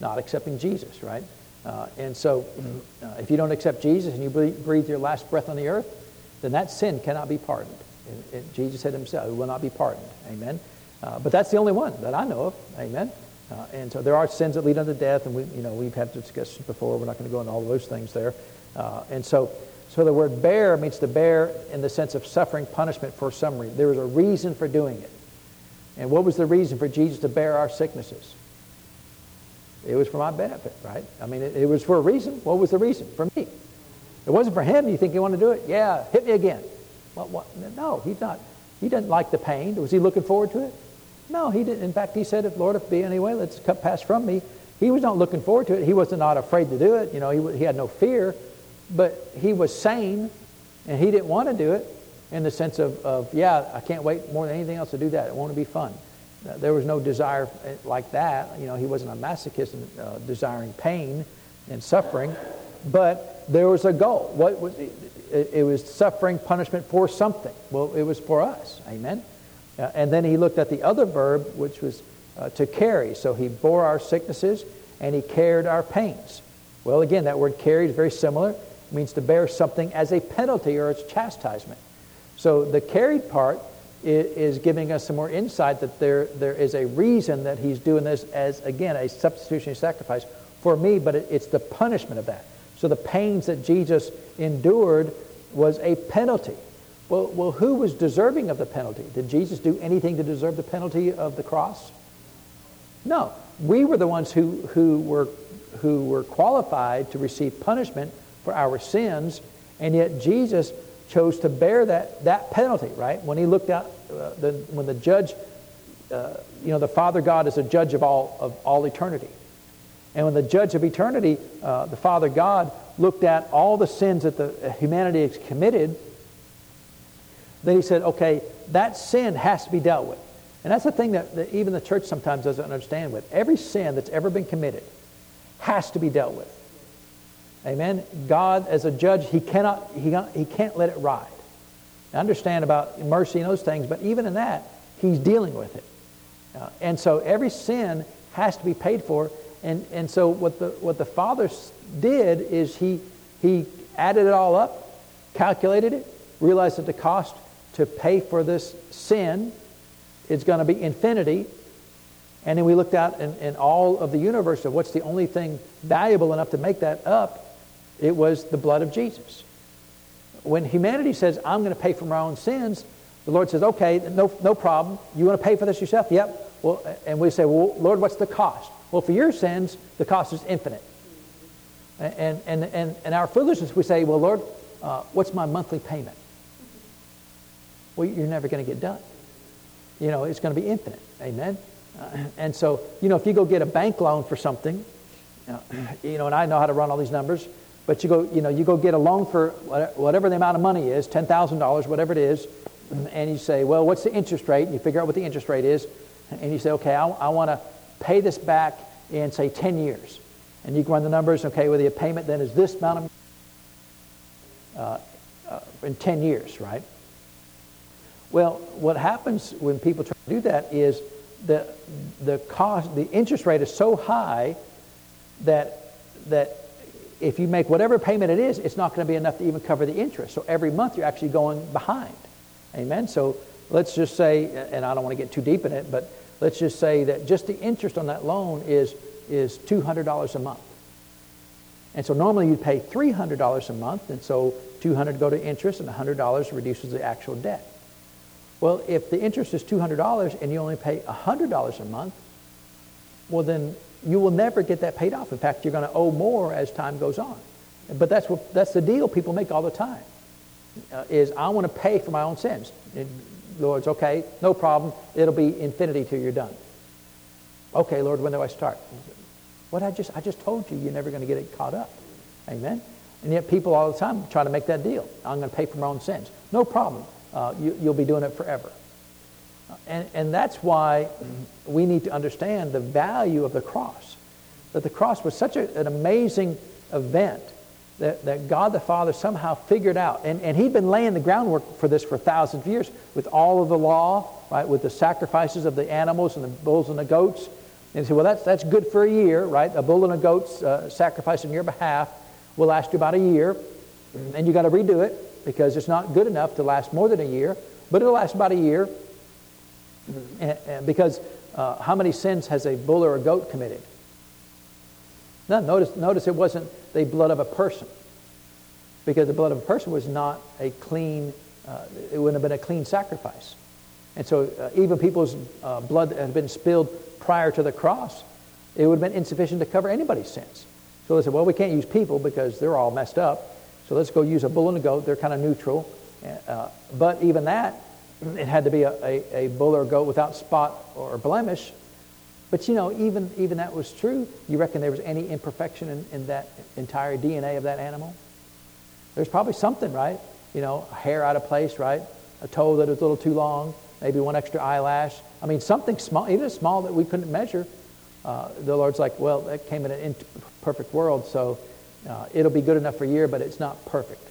Not accepting Jesus, right? Uh, and so, uh, if you don't accept Jesus and you breathe your last breath on the earth, then that sin cannot be pardoned. Jesus said himself, it will not be pardoned. Amen. Uh, but that's the only one that I know of. Amen. Uh, and so there are sins that lead unto death, and we, you know, we've had discussions before. We're not going to go into all those things there. Uh, and so, so the word bear means to bear in the sense of suffering punishment for some reason. There was a reason for doing it. And what was the reason for Jesus to bear our sicknesses? It was for my benefit, right? I mean, it, it was for a reason. What was the reason? For me. It wasn't for him. You think he wanted to do it? Yeah, hit me again. What, what? No, he's not. He didn't like the pain. Was he looking forward to it? No, he didn't. In fact, he said, if Lord, if be any way, let's cut pass from me. He was not looking forward to it. He was not afraid to do it. You know, he, he had no fear, but he was sane, and he didn't want to do it in the sense of, of, yeah, I can't wait more than anything else to do that. It won't be fun. There was no desire eh, like that. You know, he wasn't a masochist uh, desiring pain and suffering, but there was a goal. What was it, it was suffering punishment for something. Well, it was for us. Amen. Uh, and then he looked at the other verb, which was uh, to carry. So he bore our sicknesses and he carried our pains. Well, again, that word carry is very similar. It means to bear something as a penalty or as chastisement. So the carried part is, is giving us some more insight that there, there is a reason that he's doing this as, again, a substitutionary sacrifice for me, but it, it's the punishment of that. So the pains that Jesus endured was a penalty. Well, well, who was deserving of the penalty? Did Jesus do anything to deserve the penalty of the cross? No. We were the ones who, who, were, who were qualified to receive punishment for our sins, and yet Jesus chose to bear that, that penalty, right? When he looked out, uh, the, when the judge, uh, you know, the Father God is a judge of all, of all eternity. And when the judge of eternity, uh, the Father God, looked at all the sins that the humanity has committed, then he said, okay, that sin has to be dealt with. And that's the thing that, that even the church sometimes doesn't understand with. Every sin that's ever been committed has to be dealt with. Amen. God, as a judge, he cannot he, he can't let it ride. I understand about mercy and those things, but even in that, he's dealing with it. Uh, and so every sin has to be paid for. And, and so what the, what the Father did is he, he added it all up, calculated it, realized that the cost to pay for this sin is going to be infinity. And then we looked out in, in all of the universe of what's the only thing valuable enough to make that up. It was the blood of Jesus. when humanity says, I'm going to pay for my own sins, the Lord says, okay, no, no problem. You want to pay for this yourself? Yep. Well, and we say, well, Lord, what's the cost? Well, for your sins, the cost is infinite. And, and, and, and our foolishness, we say, well, Lord, uh, what's my monthly payment? Well, you're never going to get done. You know, it's going to be infinite. Amen? Uh, and so, you know, if you go get a bank loan for something, uh, you know, and I know how to run all these numbers, but you go, you know, you go get a loan for whatever the amount of money is, $10,000, whatever it is, and you say, well, what's the interest rate? And you figure out what the interest rate is, and you say, okay, I, I want to pay this back in, say, 10 years. And you can run the numbers, okay, well, the payment then is this amount of uh, uh, in 10 years, right? Well, what happens when people try to do that is the, the cost, the interest rate is so high that, that if you make whatever payment it is, it's not going to be enough to even cover the interest. So every month you're actually going behind. Amen? So let's just say, and I don't want to get too deep in it, but let's just say that just the interest on that loan is, is $200 a month. And so normally you'd pay $300 a month, and so 200 go to interest and $100 reduces the actual debt. Well, if the interest is $200 and you only pay $100 a month, well then you will never get that paid off. In fact, you're going to owe more as time goes on. But that's, what, that's the deal people make all the time, uh, is I want to pay for my own sins. And Lord's, okay, no problem. It'll be infinity till you're done. Okay, Lord, when do I start? What I just, I just told you, you're never going to get it caught up. Amen? And yet people all the time try to make that deal. I'm going to pay for my own sins. No problem. Uh, you, you'll be doing it forever. And, and that's why we need to understand the value of the cross. That the cross was such a, an amazing event that, that God the Father somehow figured out. And, and He'd been laying the groundwork for this for thousands of years with all of the law, right, with the sacrifices of the animals and the bulls and the goats. And he said, well, that's, that's good for a year, right? A bull and a goat uh, sacrifice on your behalf will last you about a year. And you got to redo it because it's not good enough to last more than a year, but it'll last about a year. And, because uh, how many sins has a bull or a goat committed? None. Notice, notice it wasn't the blood of a person because the blood of a person was not a clean, uh, it wouldn't have been a clean sacrifice. And so uh, even people's uh, blood that had been spilled prior to the cross, it would have been insufficient to cover anybody's sins. So they said, well, we can't use people because they're all messed up. So let's go use a bull and a goat. They're kind of neutral. Uh, but even that, it had to be a, a, a, bull or a goat without spot or blemish. But you know, even, even that was true. You reckon there was any imperfection in, in that entire DNA of that animal? There's probably something, right? You know, a hair out of place, right? A toe that was a little too long, maybe one extra eyelash. I mean, something small, even small that we couldn't measure. Uh, the Lord's like, well, that came in an imperfect world, so uh, it'll be good enough for a year, but it's not perfect.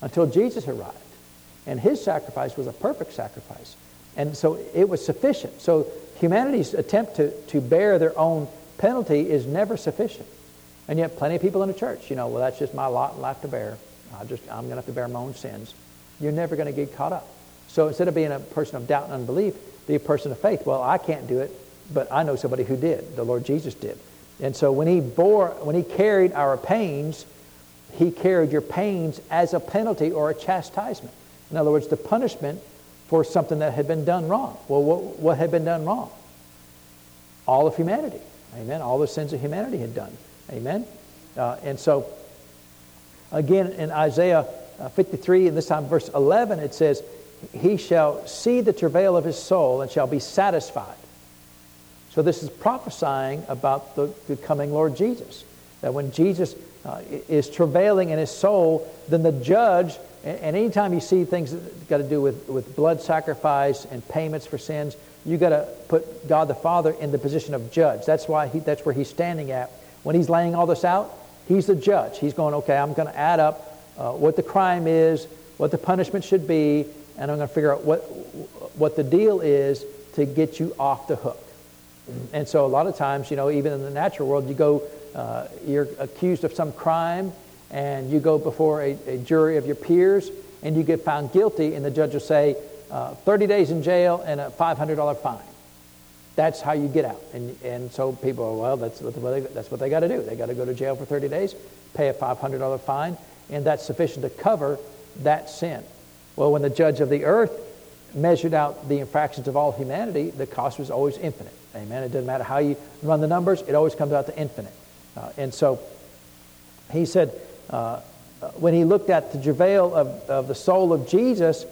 Until Jesus arrived. And his sacrifice was a perfect sacrifice. And so it was sufficient. So humanity's attempt to, to bear their own penalty is never sufficient. And yet plenty of people in the church, you know, well, that's just my lot in life to bear. I just, I'm going to have to bear my own sins. You're never going to get caught up. So instead of being a person of doubt and unbelief, be a person of faith. Well, I can't do it, but I know somebody who did. The Lord Jesus did. And so when he bore, when he carried our pains, he carried your pains as a penalty or a chastisement. In other words, the punishment for something that had been done wrong. Well, what, what had been done wrong? All of humanity. Amen. All the sins of humanity had done. Amen. Uh, and so, again, in Isaiah uh, 53, and this time verse 11, it says, He shall see the travail of his soul and shall be satisfied. So this is prophesying about the, the coming Lord Jesus. That when Jesus uh, is travailing in his soul, then the judge, and, and anytime you see things that got to do with, with blood sacrifice and payments for sins, you got to put God the Father in the position of judge. That's why he, that's where he's standing at. When he's laying all this out, he's the judge. He's going, okay, I'm going to add up uh, what the crime is, what the punishment should be, and I'm going to figure out what, what the deal is to get you off the hook. And so a lot of times, you know, even in the natural world, you go, uh, you're accused of some crime, and you go before a, a, jury of your peers, and you get found guilty, and the judge will say, uh, 30 days in jail and a $500 fine. That's how you get out. And, and so people are, well, that's what they, that's what they got to do. They got to go to jail for 30 days, pay a $500 fine, and that's sufficient to cover that sin. Well, when the judge of the earth measured out the infractions of all humanity, the cost was always infinite. Amen. It doesn't matter how you run the numbers, it always comes out to infinite. Uh, and so he said, uh, when he looked at the travail of, of the soul of Jesus,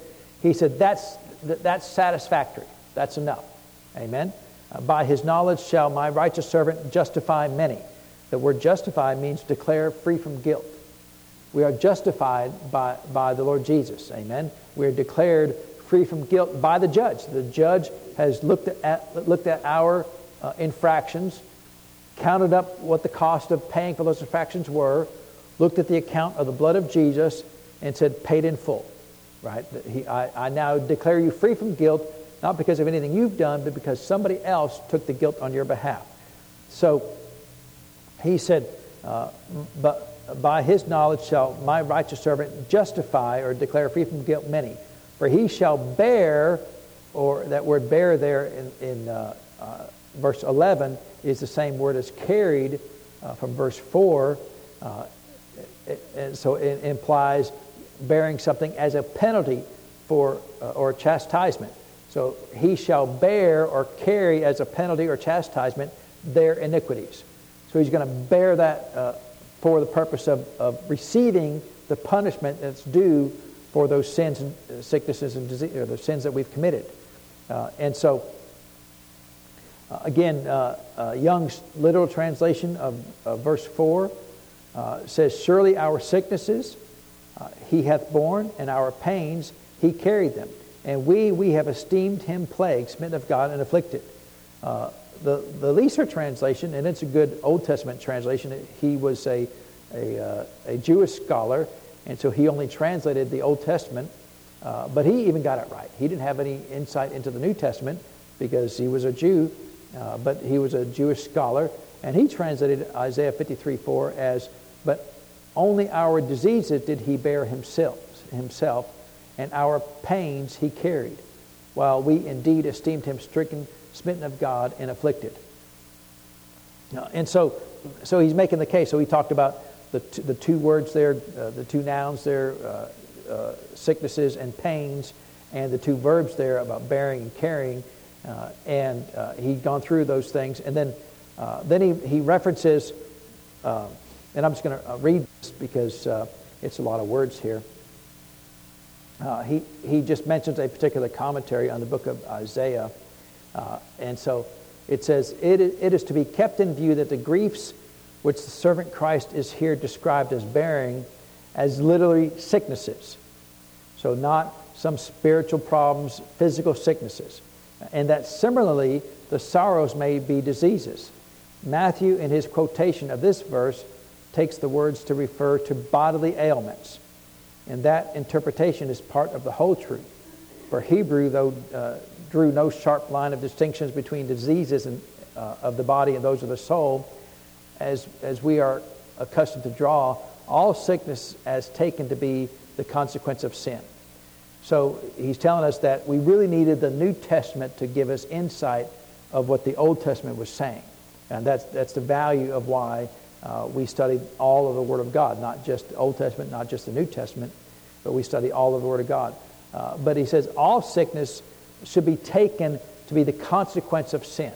he said, that's, that's satisfactory. That's enough. Amen. Uh, by his knowledge shall my righteous servant justify many. The word justify means declare free from guilt. We are justified by, by the Lord Jesus. Amen. We are declared free from guilt by the judge. The judge has looked at, looked at our uh, infractions, counted up what the cost of paying for those infractions were, looked at the account of the blood of Jesus, and said, paid in full. Right? He, I, I now declare you free from guilt, not because of anything you've done, but because somebody else took the guilt on your behalf. So he said, uh, but by his knowledge shall my righteous servant justify or declare free from guilt many. For he shall bear, or that word bear there in, in uh, uh, verse 11 is the same word as carried uh, from verse 4. Uh, and so it implies bearing something as a penalty for uh, or chastisement. So he shall bear or carry as a penalty or chastisement their iniquities. So he's going to bear that uh, for the purpose of, of receiving the punishment that's due for those sins and uh, sicknesses and disease, or the sins that we've committed. Uh, and so, uh, again, uh, uh Young's literal translation of, verse 4 uh, says, Surely our sicknesses he hath borne, and our pains he carried them. And we, we have esteemed him plagued, smitten of God, and afflicted. the, the Leeser translation, and it's a good Old Testament translation, he was a, a, a Jewish scholar and so he only translated the Old Testament, uh, but he even got it right. He didn't have any insight into the New Testament because he was a Jew, uh, but he was a Jewish scholar, and he translated Isaiah 53 4 as, But only our diseases did he bear himself, himself, and our pains he carried, while we indeed esteemed him stricken, smitten of God, and afflicted. And so, so he's making the case. So he talked about the, t- the two words there, uh, the two nouns there, uh, uh, sicknesses and pains, and the two verbs there about bearing and carrying. Uh, and uh, he'd gone through those things. And then, then he, he references, and I'm just going to read this because it's a lot of words here. he, he just mentions a particular commentary on the book of Isaiah. and so it says, it, it is to be kept in view that the griefs which the servant Christ is here described as bearing as literally sicknesses. So, not some spiritual problems, physical sicknesses. And that similarly, the sorrows may be diseases. Matthew, in his quotation of this verse, takes the words to refer to bodily ailments. And that interpretation is part of the whole truth. For Hebrew, though, uh, drew no sharp line of distinctions between diseases and, uh, of the body and those of the soul, as, as we are accustomed to draw, all sickness as taken to be the consequence of sin. So he's telling us that we really needed the New Testament to give us insight of what the Old Testament was saying. And that's, that's the value of why uh, we study all of the Word of God, not just the Old Testament, not just the New Testament, but we study all of the Word of God. Uh, but he says all sickness should be taken to be the consequence of sin.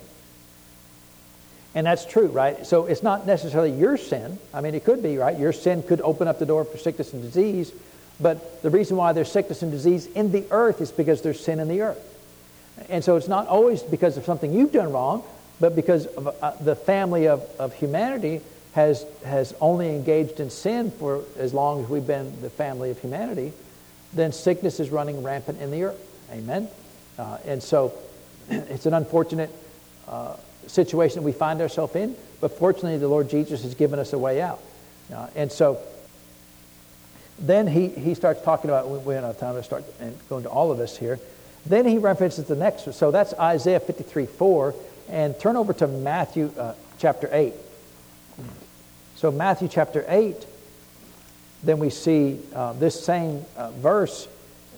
And that's true, right? So it's not necessarily your sin. I mean, it could be, right? Your sin could open up the door for sickness and disease. But the reason why there's sickness and disease in the earth is because there's sin in the earth. And so it's not always because of something you've done wrong, but because of, uh, the family of, of humanity has, has only engaged in sin for as long as we've been the family of humanity, then sickness is running rampant in the earth. Amen? Uh, and so it's an unfortunate uh, situation we find ourselves in, but fortunately, the Lord Jesus has given us a way out. Uh, and so then he, he starts talking about, we don't have time to start and go into all of this here. Then he references the next, so that's Isaiah 53 4. And turn over to Matthew uh, chapter 8. So, Matthew chapter 8, then we see uh, this same uh, verse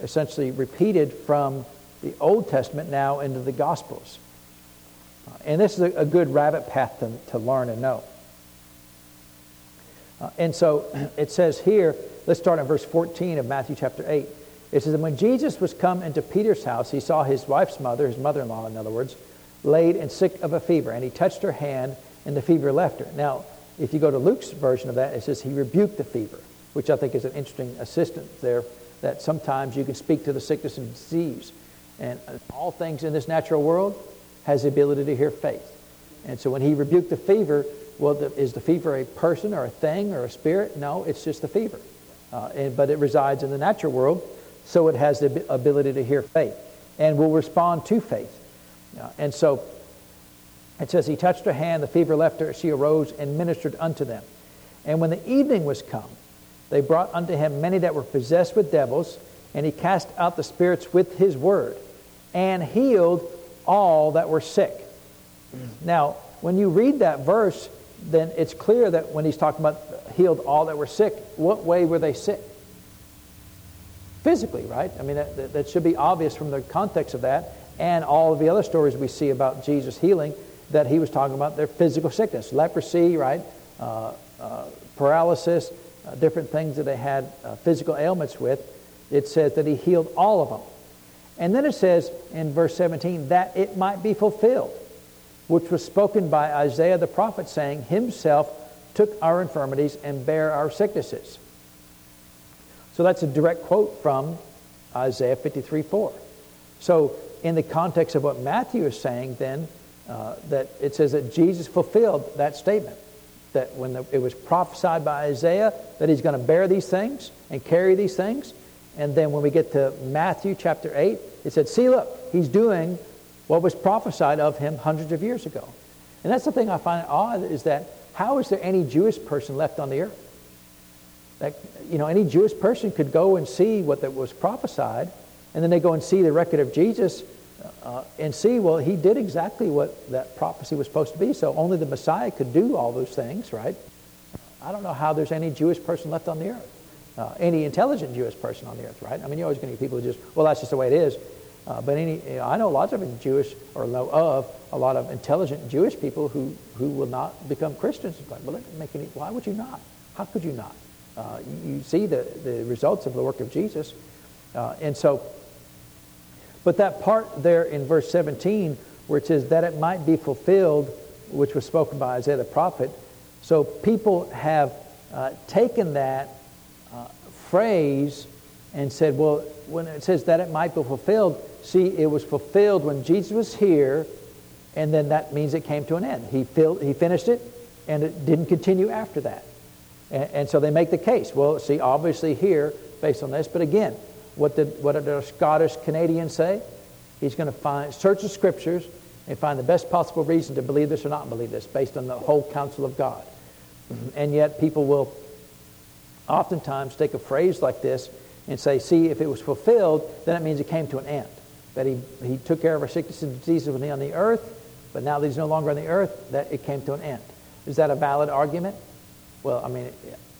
essentially repeated from the Old Testament now into the Gospels. And this is a, a good rabbit path to, to learn and know. Uh, and so it says here, let's start in verse 14 of Matthew chapter 8. It says, And when Jesus was come into Peter's house, he saw his wife's mother, his mother in law, in other words, laid and sick of a fever. And he touched her hand, and the fever left her. Now, if you go to Luke's version of that, it says he rebuked the fever, which I think is an interesting assistance there, that sometimes you can speak to the sickness and disease. And all things in this natural world has the ability to hear faith. And so when he rebuked the fever, well, the, is the fever a person or a thing or a spirit? No, it's just the fever. Uh, and, but it resides in the natural world, so it has the ability to hear faith and will respond to faith. Uh, and so it says, He touched her hand, the fever left her, she arose and ministered unto them. And when the evening was come, they brought unto him many that were possessed with devils, and he cast out the spirits with his word, and healed all that were sick. Now, when you read that verse, then it's clear that when he's talking about healed all that were sick, what way were they sick? Physically, right? I mean, that, that should be obvious from the context of that and all of the other stories we see about Jesus healing that he was talking about their physical sickness, leprosy, right? Uh, uh, paralysis, uh, different things that they had uh, physical ailments with. It says that he healed all of them. And then it says in verse 17 that it might be fulfilled which was spoken by Isaiah the prophet, saying, Himself took our infirmities and bare our sicknesses. So that's a direct quote from Isaiah 53 4. So, in the context of what Matthew is saying, then, uh, that it says that Jesus fulfilled that statement. That when the, it was prophesied by Isaiah that he's going to bear these things and carry these things. And then when we get to Matthew chapter 8, it said, See, look, he's doing what was prophesied of him hundreds of years ago. And that's the thing I find odd is that how is there any Jewish person left on the earth? That, you know, any Jewish person could go and see what that was prophesied, and then they go and see the record of Jesus uh, and see, well, he did exactly what that prophecy was supposed to be. So only the Messiah could do all those things, right? I don't know how there's any Jewish person left on the earth. Uh, any intelligent Jewish person on the earth, right? I mean, you're always going to get people who just, well, that's just the way it is. Uh, but any, you know, I know lots of Jewish, or know of, a lot of intelligent Jewish people who, who will not become Christians. It's like, well, make any, why would you not? How could you not? Uh, you, you, see the, the results of the work of Jesus. Uh, and so, but that part there in verse 17 where it says that it might be fulfilled, which was spoken by Isaiah the prophet. So people have uh, taken that phrase and said, well, when it says that it might be fulfilled, See, it was fulfilled when Jesus was here, and then that means it came to an end. He, filled, he finished it, and it didn't continue after that. And, and, so they make the case. Well, see, obviously here, based on this, but again, what did, what did Scottish Canadian say? He's going to find, search the scriptures and find the best possible reason to believe this or not believe this based on the whole counsel of God. And yet people will oftentimes take a phrase like this and say, see, if it was fulfilled, then it means it came to an end that he, he took care of our sickness and diseases when he on the earth, but now that he's no longer on the earth, that it came to an end. Is that a valid argument? Well, I mean,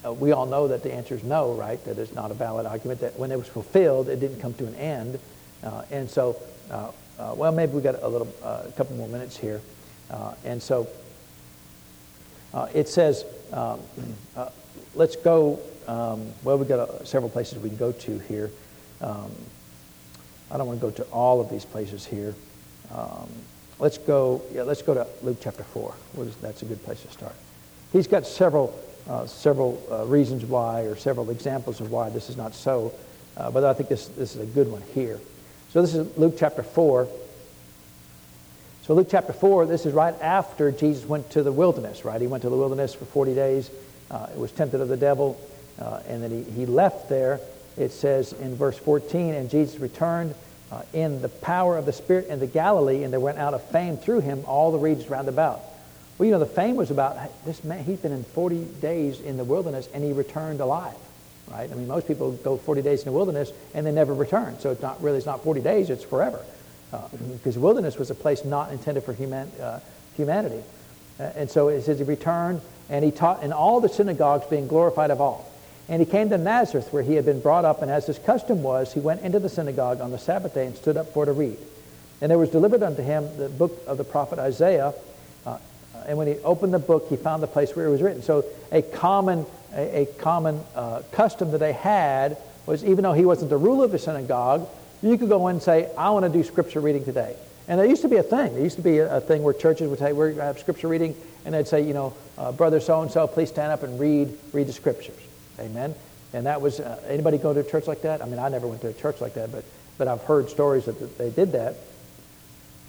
uh, we all know that the answer is no, right? That it's not a valid argument. That when it was fulfilled, it didn't come to an end. Uh, and so, uh, uh well, maybe we got a little, uh, a couple more minutes here. Uh, and so, it says, um, let's go. Um, well, we've got several places we can go to here. Um, I don't want to go to all of these places here. Um, let's go. Yeah, let's go to Luke chapter four. that's a good place to start. He's got several uh, several uh, reasons why, or several examples of why this is not so. Uh, but I think this this is a good one here. So this is Luke chapter four. So Luke chapter four. This is right after Jesus went to the wilderness. Right, he went to the wilderness for forty days. Uh, it was tempted of the devil, uh, and then he, he left there it says in verse 14, and Jesus returned uh, in the power of the Spirit into Galilee, and there went out a fame through him all the regions round about. Well, you know, the fame was about this man, he's been in 40 days in the wilderness and he returned alive, right? I mean, most people go 40 days in the wilderness and they never return. So it's not really, it's not 40 days, it's forever. Uh, because wilderness was a place not intended for human, uh, humanity. Uh, and so it says he returned and he taught in all the synagogues, being glorified of all. And he came to Nazareth, where he had been brought up, and as his custom was, he went into the synagogue on the Sabbath day and stood up for to read. And there was delivered unto him the book of the prophet Isaiah. Uh, and when he opened the book, he found the place where it was written. So a common, a, a common uh, custom that they had was even though he wasn't the ruler of the synagogue, you could go in and say, I want to do scripture reading today. And there used to be a thing. There used to be a, a thing where churches would say, we're going to have scripture reading, and they'd say, you know, uh, brother so-and-so, please stand up and read, read the scriptures. Amen. And that was, uh, anybody go to a church like that? I mean, I never went to a church like that, but, but I've heard stories that they did that.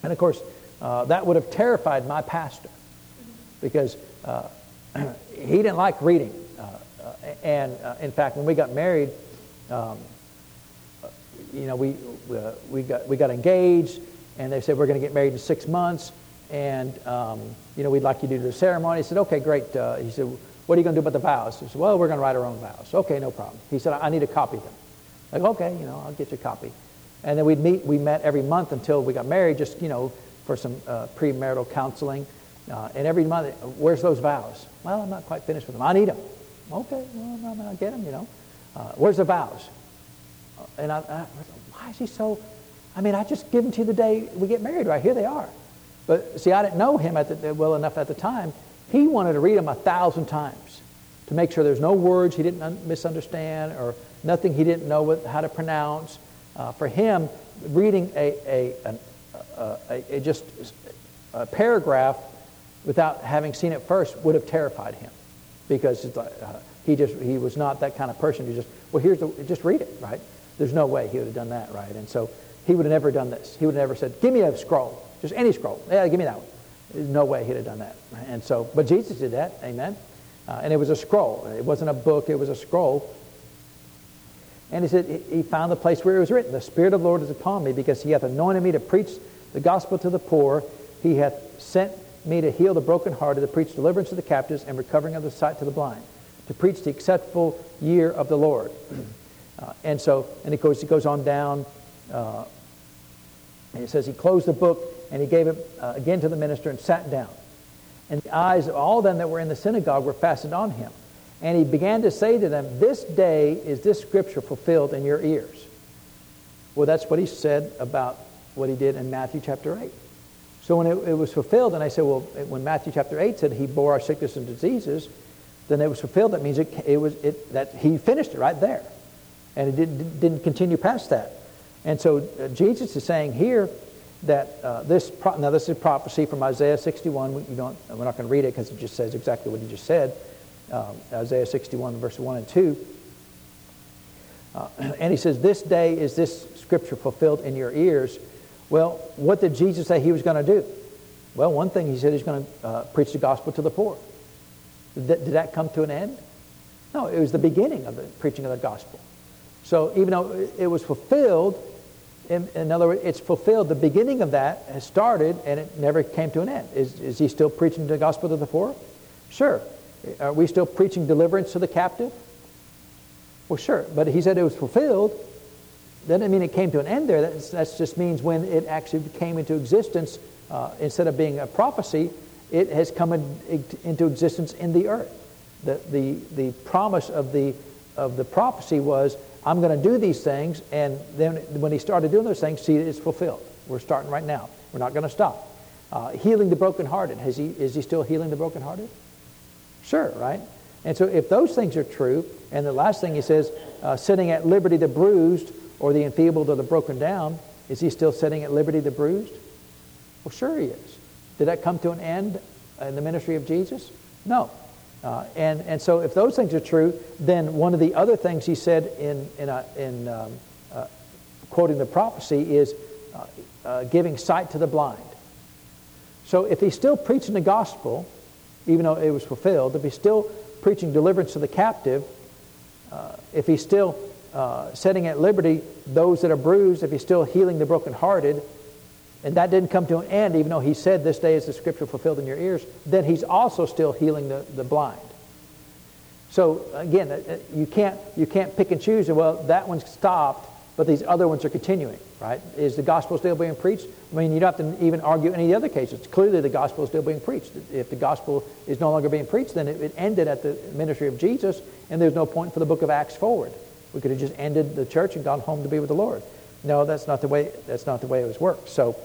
And of course, uh, that would have terrified my pastor because uh, he didn't like reading. Uh, uh, and in fact, when we got married, um, you know, we, we, got, we got engaged, and they said, We're going to get married in six months, and, um, you know, we'd like you to do the ceremony. He said, Okay, great. he said, What are you going to do about the vows? He said, Well, we're going to write our own vows. Okay, no problem. He said, I need a copy of them. Like, okay, you know, I'll get you a copy. And then we'd meet, we met every month until we got married, just, you know, for some uh, premarital counseling. Uh, and every month, where's those vows? Well, I'm not quite finished with them. I need them. Okay, well, I'll get them, you know. Uh, where's the vows? Uh, and I, I, why is he so, I mean, I just give them to you the day we get married, right? Here they are. But see, I didn't know him the, well enough at the time. He wanted to read them a thousand times to make sure there's no words he didn't un- misunderstand or nothing he didn't know what, how to pronounce. Uh, for him, reading a, a, a, a, just a paragraph without having seen it first would have terrified him because uh, he just he was not that kind of person. Who just well here's the just read it right? There's no way he would have done that right? And so he would have never done this. He would have never said give me a scroll just any scroll. Yeah give me that one. There's no way he'd have done that. And so but jesus did that. Amen. Uh, and it was a scroll. It wasn't a book. It was a scroll. And he said he found the place where it was written the spirit of the lord is upon me because he hath anointed me to preach the gospel to the poor. He hath sent me to heal the brokenhearted, to preach deliverance to the captives, and recovering of the sight to the blind, to preach the acceptable year of the Lord. Uh, and so, and it goes, it goes on down. Uh, and it says he closed the book and he gave it uh, again to the minister and sat down. And the eyes of all them that were in the synagogue were fastened on him. And he began to say to them, This day is this scripture fulfilled in your ears. Well, that's what he said about what he did in Matthew chapter 8. So when it, it, was fulfilled, and I said, well, when Matthew chapter 8 said he bore our sickness and diseases, then it was fulfilled. That means it, it was it, that he finished it right there. And it didn't, didn't continue past that. And so uh, Jesus is saying here that uh, this, pro- now this is prophecy from Isaiah 61. We, don't, we're not going to read it because it just says exactly what he just said. Um, Isaiah 61, verse 1 and 2. Uh, and he says, This day is this scripture fulfilled in your ears. Well, what did Jesus say he was going to do? Well, one thing he said he's going to uh, preach the gospel to the poor. Did that, did that come to an end? No, it was the beginning of the preaching of the gospel. So even though it was fulfilled, in, in, other words, it's fulfilled, the beginning of that has started and it never came to an end. Is, is he still preaching the gospel to the poor? Sure. Are we still preaching deliverance to the captive? Well, sure. But he said it was fulfilled that doesn't mean it came to an end there. That just means when it actually came into existence, uh, instead of being a prophecy, it has come in, into existence in the earth. The, the, the promise of the, of the prophecy was, I'm going to do these things, and then when he started doing those things, see, it's fulfilled. We're starting right now. We're not going to stop. Uh, healing the brokenhearted. Has he, is he still healing the brokenhearted? Sure, right? And so if those things are true, and the last thing he says, uh, setting at liberty the bruised, or the enfeebled or the broken down, is he still setting at liberty the bruised? Well, sure he is. Did that come to an end in the ministry of Jesus? No. Uh, and, and so if those things are true, then one of the other things he said in, in, a, in um, uh, quoting the prophecy is uh, uh giving sight to the blind. So if he's still preaching the gospel, even though it was fulfilled, if he's still preaching deliverance to the captive, uh, if he's still uh, setting at liberty those that are bruised, if he's still healing the brokenhearted, and that didn't come to an end, even though he said, This day is the scripture fulfilled in your ears, then he's also still healing the, the blind. So again, uh, uh, you can't, you can't pick and choose, well, that one's stopped, but these other ones are continuing, right? Is the gospel still being preached? I mean, you don't have to even argue any of the other cases. Clearly, the gospel is still being preached. If the gospel is no longer being preached, then it, it ended at the ministry of Jesus, and there's no point for the book of Acts forward. We could have just ended the church and gone home to be with the Lord. No, that's not the way. That's not the way it was worked. So,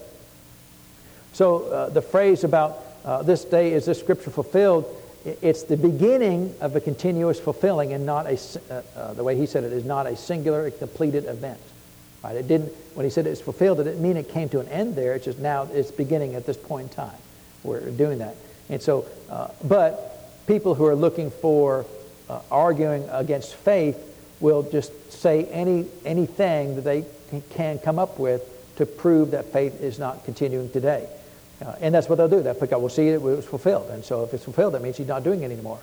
so uh, the phrase about uh, this day is this scripture fulfilled, it's the beginning of a continuous fulfilling and not a, uh, uh, the way he said it, is not a singular completed event. Right? It didn't, when he said it's fulfilled, it didn't mean it came to an end there. It's just now it's beginning at this point in time. We're doing that. And so, uh, but people who are looking for uh, arguing against faith will just say any, anything that they can come up with to prove that faith is not continuing today. Uh, and that's what they'll do. They'll pick up, we'll see that it was fulfilled. And so if it's fulfilled, that means he's not doing it anymore.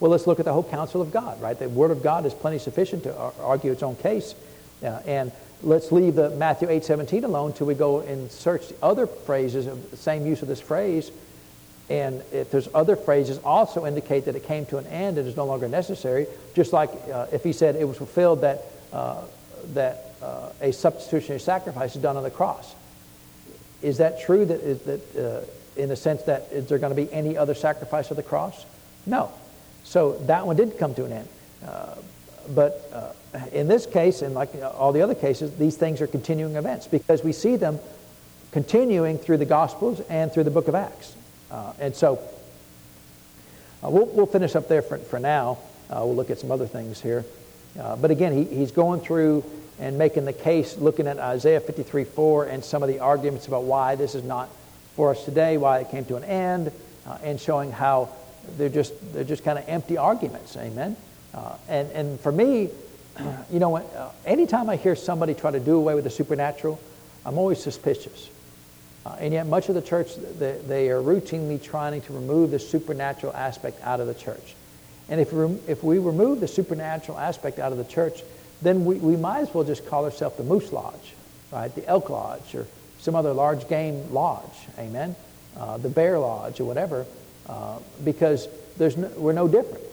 Well, let's look at the whole counsel of God, right? The Word of God is plenty sufficient to argue its own case. Uh, and let's leave the Matthew 8, 17 alone until we go and search other phrases of the same use of this phrase. And if there's other phrases also indicate that it came to an end and is no longer necessary, just like uh, if he said it was fulfilled that, uh, that uh, a substitutionary sacrifice is done on the cross. Is that true that, that uh, in the sense that is there going to be any other sacrifice of the cross? No. So that one did come to an end. Uh, but uh, in this case, and like all the other cases, these things are continuing events because we see them continuing through the Gospels and through the book of Acts. Uh, and so uh, we'll, we'll finish up there for, for now. Uh, we'll look at some other things here. But again, he, he's going through and making the case, looking at Isaiah 53 4 and some of the arguments about why this is not for us today, why it came to an end, uh, and showing how they're just, they're just kind of empty arguments. Amen. Uh, and, and for me, you know, uh, anytime I hear somebody try to do away with the supernatural, I'm always suspicious. Uh, and yet, much of the church, they, they, are routinely trying to remove the supernatural aspect out of the church. And if, if we remove the supernatural aspect out of the church, then we, we might as well just call ourselves the Moose Lodge, right? The Elk Lodge or some other large game lodge, amen? Uh, the Bear Lodge or whatever, uh, because there's no, we're no different.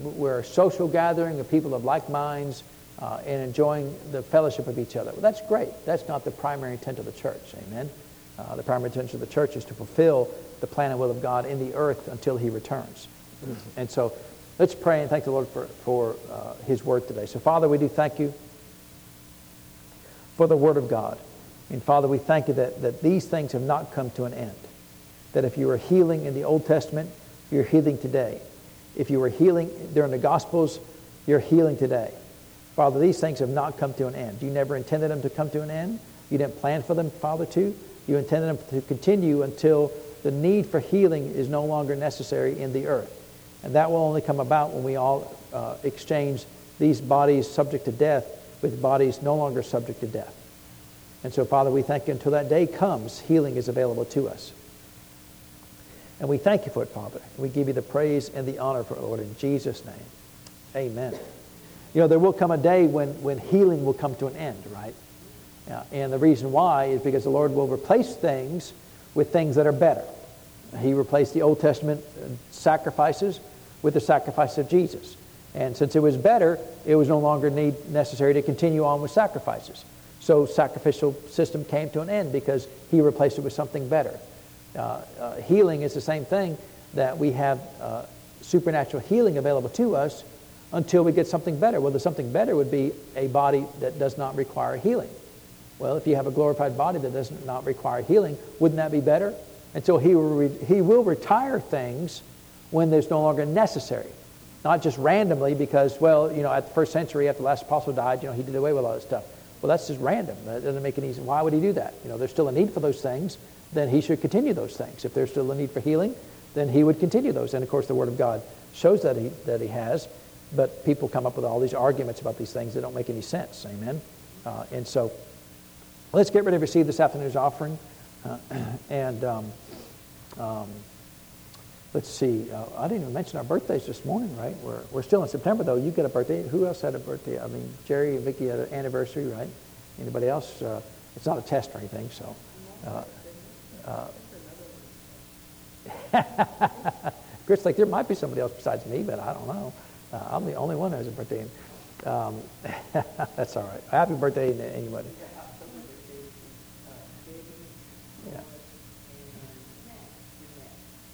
We're a social gathering of people of like minds uh, and enjoying the fellowship of each other. Well, that's great. That's not the primary intent of the church. Amen. Uh, the primary intent of the church is to fulfill the plan and will of God in the earth until He returns. And so let's pray and thank the Lord for, for uh, His word today. So, Father, we do thank you for the word of God. And Father, we thank you that, that these things have not come to an end. That if you were healing in the Old Testament, you're healing today. If you were healing during the Gospels, you're healing today. Father, these things have not come to an end. You never intended them to come to an end. You didn't plan for them, Father, to. You intended them to continue until the need for healing is no longer necessary in the earth. And that will only come about when we all uh, exchange these bodies subject to death with bodies no longer subject to death. And so, Father, we thank you until that day comes, healing is available to us. And we thank you for it, Father. We give you the praise and the honor for it, Lord, in Jesus' name. Amen. You know, there will come a day when, when healing will come to an end, right? And the reason why is because the Lord will replace things with things that are better. He replaced the Old Testament uh, sacrifices with the sacrifice of Jesus. And since it was better, it was no longer need necessary to continue on with sacrifices. So sacrificial system came to an end because he replaced it with something better. Uh, uh, healing is the same thing that we have uh, supernatural healing available to us until we get something better. Well, the something better would be a body that does not require healing. Well, if you have a glorified body that does not require healing, wouldn't that be better? Until he will, re- he will retire things when there's no longer necessary. Not just randomly because, well, you know, at the first century after the last apostle died, you know, he did away with all this stuff. Well, that's just random. That doesn't make any sense. Why would he do that? You know, there's still a need for those things then he should continue those things. If there's still a need for healing, then he would continue those. And of course, the Word of God shows that he, that he has, but people come up with all these arguments about these things that don't make any sense. Amen? Uh, and so let's get ready to receive this afternoon's offering. Uh, and um, um, let's see, uh, I didn't even mention our birthdays this morning, right? We're, we're still in September, though. You get a birthday. Who else had a birthday? I mean, Jerry and Vicki had an anniversary, right? Anybody else? Uh, it's not a test or anything, so. Uh, uh, Chris, like there might be somebody else besides me, but I don't know. Uh, I'm the only one who has a birthday. Um, that's all right. Happy birthday to anybody. Yeah.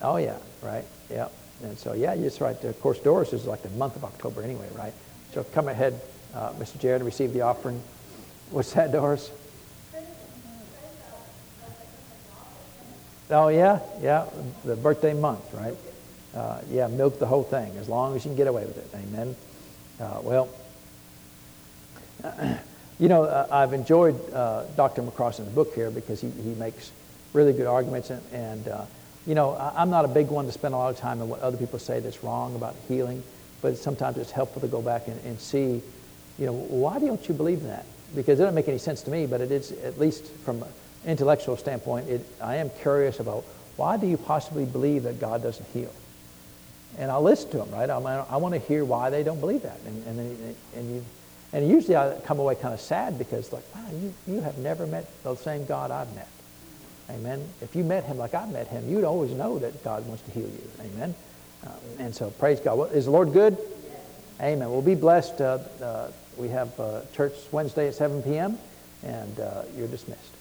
Oh yeah, right. Yeah. And so yeah, you're right. Of course, Doris is like the month of October anyway, right? So come ahead, uh, Mr. Jared, and receive the offering. What's that, Doris? Oh, yeah, yeah, the birthday month, right? Uh, yeah, milk the whole thing as long as you can get away with it. Amen. Uh, well, you know, uh, I've enjoyed uh, Dr. McCrossan's book here because he, he makes really good arguments. And, and uh, you know, I, am not a big one to spend a lot of time on what other people say that's wrong about healing, but sometimes it's helpful to go back and, and see, you know, why don't you believe that? Because it doesn't make any sense to me, but it is, at least from an intellectual standpoint, it, I am curious about why do you possibly believe that God doesn't heal? And I'll listen to them, right? I, I want to hear why they don't believe that. And, and, and, you, and usually I come away kind of sad because, like, wow, you, you have never met the same God I've met. Amen. If you met him like I met him, you'd always know that God wants to heal you. Amen. Um, and so praise God. Well, is the Lord good? Amen. We'll be blessed. Uh, uh, we have uh, church Wednesday at 7 p.m., and uh, you're dismissed.